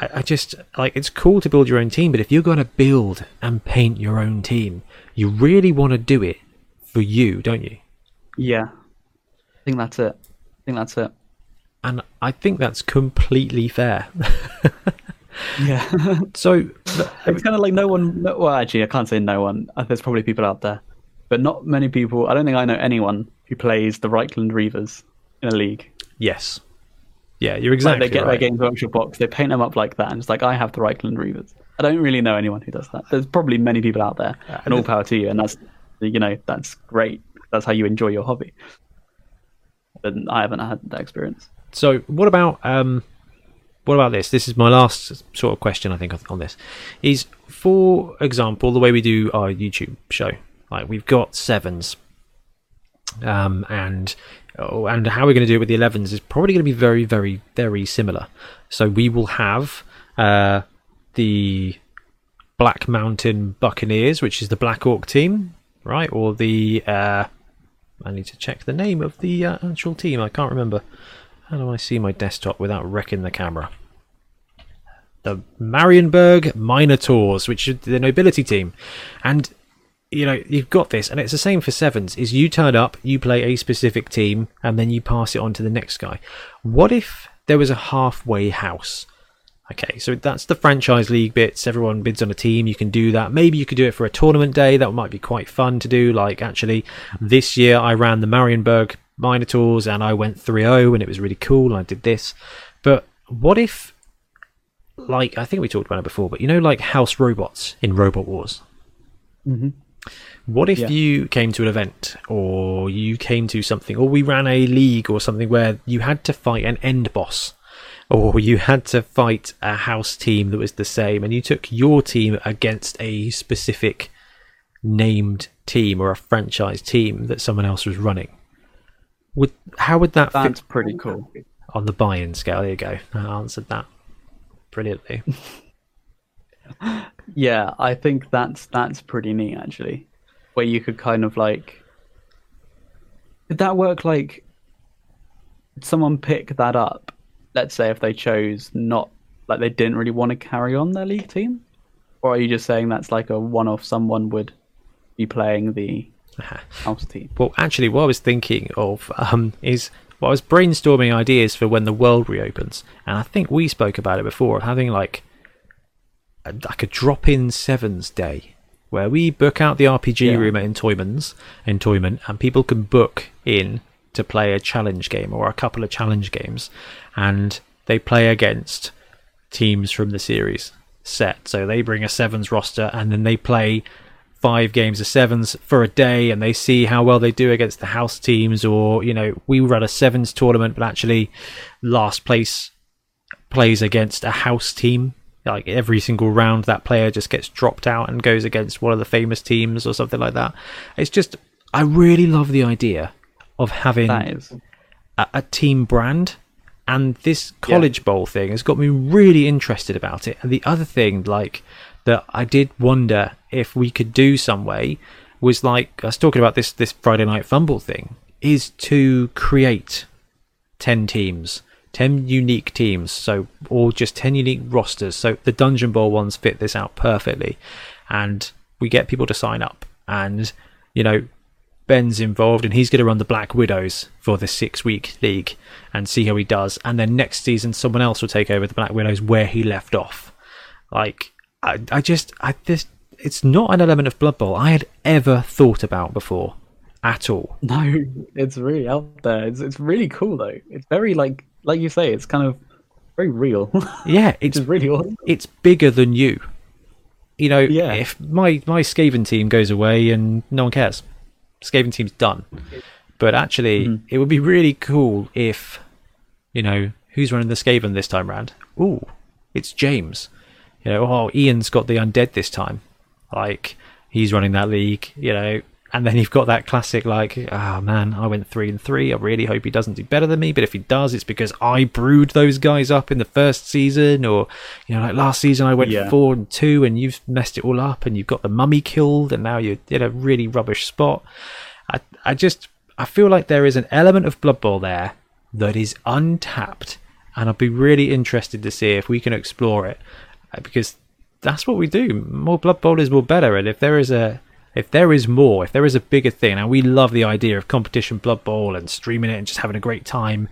I, I just like it's cool to build your own team, but if you're going to build and paint your own team, you really want to do it for you, don't you? Yeah, I think that's it. I think that's it. And I think that's completely fair. (laughs) Yeah, (laughs) so, it's kind of like no one. No, well, actually, I can't say no one. Uh, There's probably people out there, but not many people. I don't think I know anyone who plays the Reikland Reavers in a league. Yes. Yeah, you're Like exactly they get right. their Games Workshop box, they paint them up like that, and it's like I have the Reikland Reavers. I don't really know anyone who does that. There's probably many people out there, and all power to you. And that's you know that's great. That's how you enjoy your hobby. But I haven't had that experience. So, what about um, what about this? This is my last sort of question. I think on- this is, for example, the way we do our YouTube show. Like we've got sevens, um, and oh, and how we're going to do it with the elevens is probably going to be very, very, very similar. So we will have uh, the Black Mountain Buccaneers, which is the Black Orc team, right? Or the uh, I need to check the name of the uh, actual team. I can't remember. How do I see my desktop without wrecking the camera? The Marienburg Minotaurs, which is the nobility team, and you know you've got this, and it's the same for sevens. Is you turn up, you play a specific team, and then you pass it on to the next guy. What if there was a halfway house? Okay, so that's the franchise league bits. Everyone bids on a team. You can do that. Maybe you could do it for a tournament day. That might be quite fun to do. Like, actually, this year I ran the Marienburg Minotaurs and I went 3 0 and it was really cool. And I did this. But what if, like, I think we talked about it before, but you know, like house robots in Robot Wars? Mm-hmm. What if Yeah. you came to an event or you came to something, or we ran a league or something where you had to fight an end boss, or (laughs) you had to fight a house team that was the same, and you took your team against a specific named team or a franchise team that someone else was running? Would how would that That's fit pretty cool. on the buy-in scale? There you go. I answered that brilliantly. (laughs) Yeah, I think that's that's pretty neat actually. Where you could kind of like did that work like did someone pick that up? Let's say if they chose not like they didn't really want to carry on their league team? Or are you just saying that's like a one off someone would be playing the house team? Well, actually, what I was thinking of um, is well, I was brainstorming ideas for when the world reopens, and I think we spoke about it before of having like a, like a drop-in sevens day where we book out the RPG Yeah. room at Entoymans, Entoyment, and people can book in to play a challenge game or a couple of challenge games, and they play against teams from the series set. So they bring a sevens roster and then they play five games of sevens for a day and they see how well they do against the house teams or, you know, we run a sevens tournament but actually last place plays against a house team. Like every single round that player just gets dropped out and goes against one of the famous teams or something like that. It's just I really love the idea of having a, a team brand and this college bowl thing has got me really interested about it and the other thing like that i did wonder if we could do some way was like i was talking about this this friday night fumble thing is to create 10 teams 10 unique teams so or just 10 unique rosters so the dungeon bowl ones fit this out perfectly and we get people to sign up and you know Ben's involved and he's going to run the Black Widows for the six week league and see how he does. And then next season, someone else will take over the Black Widows where he left off. Like, I, I just, I this, it's not an element of Blood Bowl I had ever thought about before at all. (laughs) No, it's really out there. It's it's really cool though. It's very like like you say, it's kind of very real. (laughs) Yeah, it's really awesome. it's bigger than you. You know, Yeah. if my my Skaven team goes away and no one cares, Skaven team's done. But actually, Mm-hmm. it would be really cool if, you know, who's running the Skaven this time round? Ooh, it's James. You know, oh, Ian's got the undead this time. Like he's running that league. You know, and then you've got that classic like, ah man, I went three and three. I really hope he doesn't do better than me. But if he does, it's because I brewed those guys up in the first season, or you know, like last season I went Yeah. four and two, and you've messed it all up, and you've got the mummy killed, and now you're in a really rubbish spot. I, I just, I feel like there is an element of Blood Bowl there that is untapped, and I'd be really interested to see if we can explore it, Uh, because that's what we do. More Blood Bowl is more better, and if there is a if there is more, if there is a bigger thing, and we love the idea of competition Blood Bowl and streaming it and just having a great time,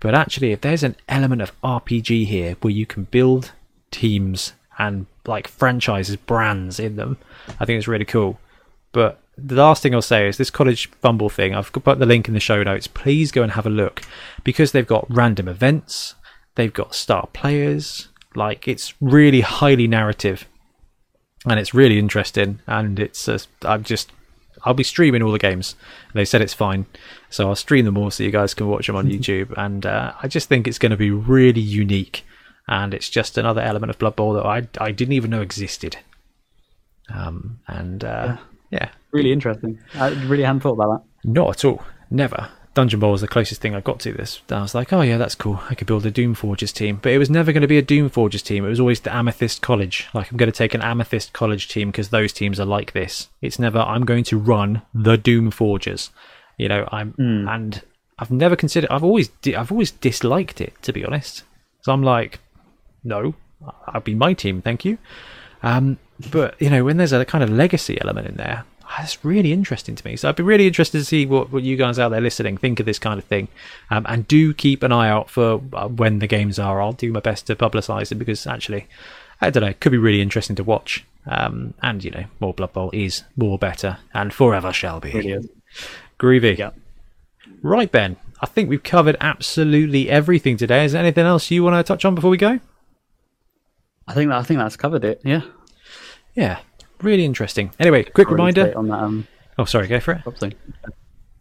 but actually, if there's an element of RPG here where you can build teams and like franchises, brands in them, I think it's really cool. But the last thing I'll say is this college FUMBBL thing. I've put the link in the show notes. Please go and have a look because they've got random events, they've got star players. Like it's really highly narrative, and it's really interesting. And it's uh, I'm just I'll be streaming all the games. They said it's fine, so I'll stream them all so you guys can watch them on (laughs) YouTube. And uh, I just think it's going to be really unique, and it's just another element of Blood Bowl that I I didn't even know existed. Um, and uh, yeah, Really interesting. I really hadn't thought about that. not at all. Never. Dungeon Bowl was the closest thing I got to this. I was like, oh yeah, that's cool. I could build a Doom Forgers team. But it was never going to be a Doom Forgers team. It was always the Amethyst College. Like, I'm going to take an Amethyst College team because those teams are like this. It's never, I'm going to run the Doom Forgers. You know, I'm, and I've never considered, I've always, di- I've always disliked it, to be honest. So I'm like, no, I'll be my team, thank you. Um, but you know, when there's a kind of legacy element in there, that's really interesting to me. So I'd be really interested to see what, what you guys out there listening think of this kind of thing. Um, and do keep an eye out for uh, when the games are. I'll do my best to publicise it because actually, I don't know, it could be really interesting to watch. Um, and you know, more Blood Bowl is more better and forever shall be. is. Groovy. Yeah. Right, Ben. I think we've covered absolutely everything today. Is there anything else you want to touch on before we go? I think that, I think that's covered it. Yeah. Yeah, really interesting. Anyway, quick reminder. on that um, Oh, sorry, go for it.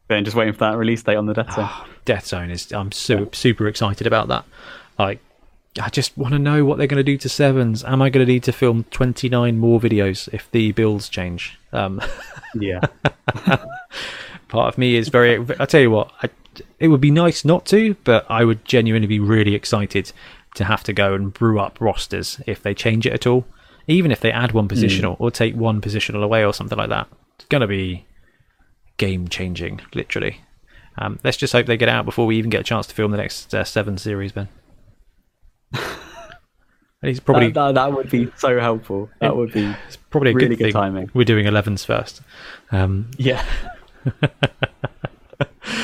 Ben, just waiting for that release date on the Death Zone. (sighs) Death Zone is. I'm super super excited about that. Like, I just want to know what they're going to do to sevens. Am I going to need to film 29 more videos if the builds change? Um, (laughs) yeah. part of me is very. I tell you what, I, it would be nice not to, but I would genuinely be really excited to have to go and brew up rosters if they change it at all. Even if they add one positional or take one positional away or something like that, it's going to be game changing, literally. Um, let's just hope they get out before we even get a chance to film the next uh, seven series, Ben. (laughs) It's probably that, that, that would be so helpful. That would be. it's probably a really good, good thing timing. We're doing 11s first. Um, Yeah.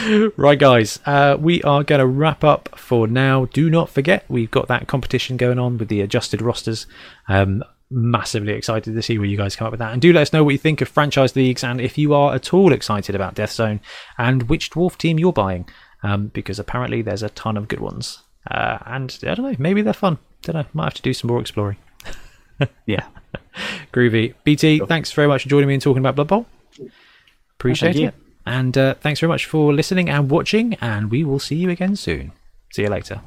(laughs) right, guys, uh, we are going to wrap up for now. Do not forget, we've got that competition going on with the adjusted rosters. Um, massively excited to see where you guys come up with that. And do let us know what you think of franchise leagues and if you are at all excited about Death Zone and which dwarf team you're buying, um, because apparently there's a ton of good ones. Uh, and I don't know, maybe they're fun. Don't know, might have to do some more exploring. (laughs) Yeah. Groovy. BT, thanks very much for joining me and talking about Blood Bowl. Appreciate it. And uh, thanks very much for listening and watching, and we will see you again soon. See you later.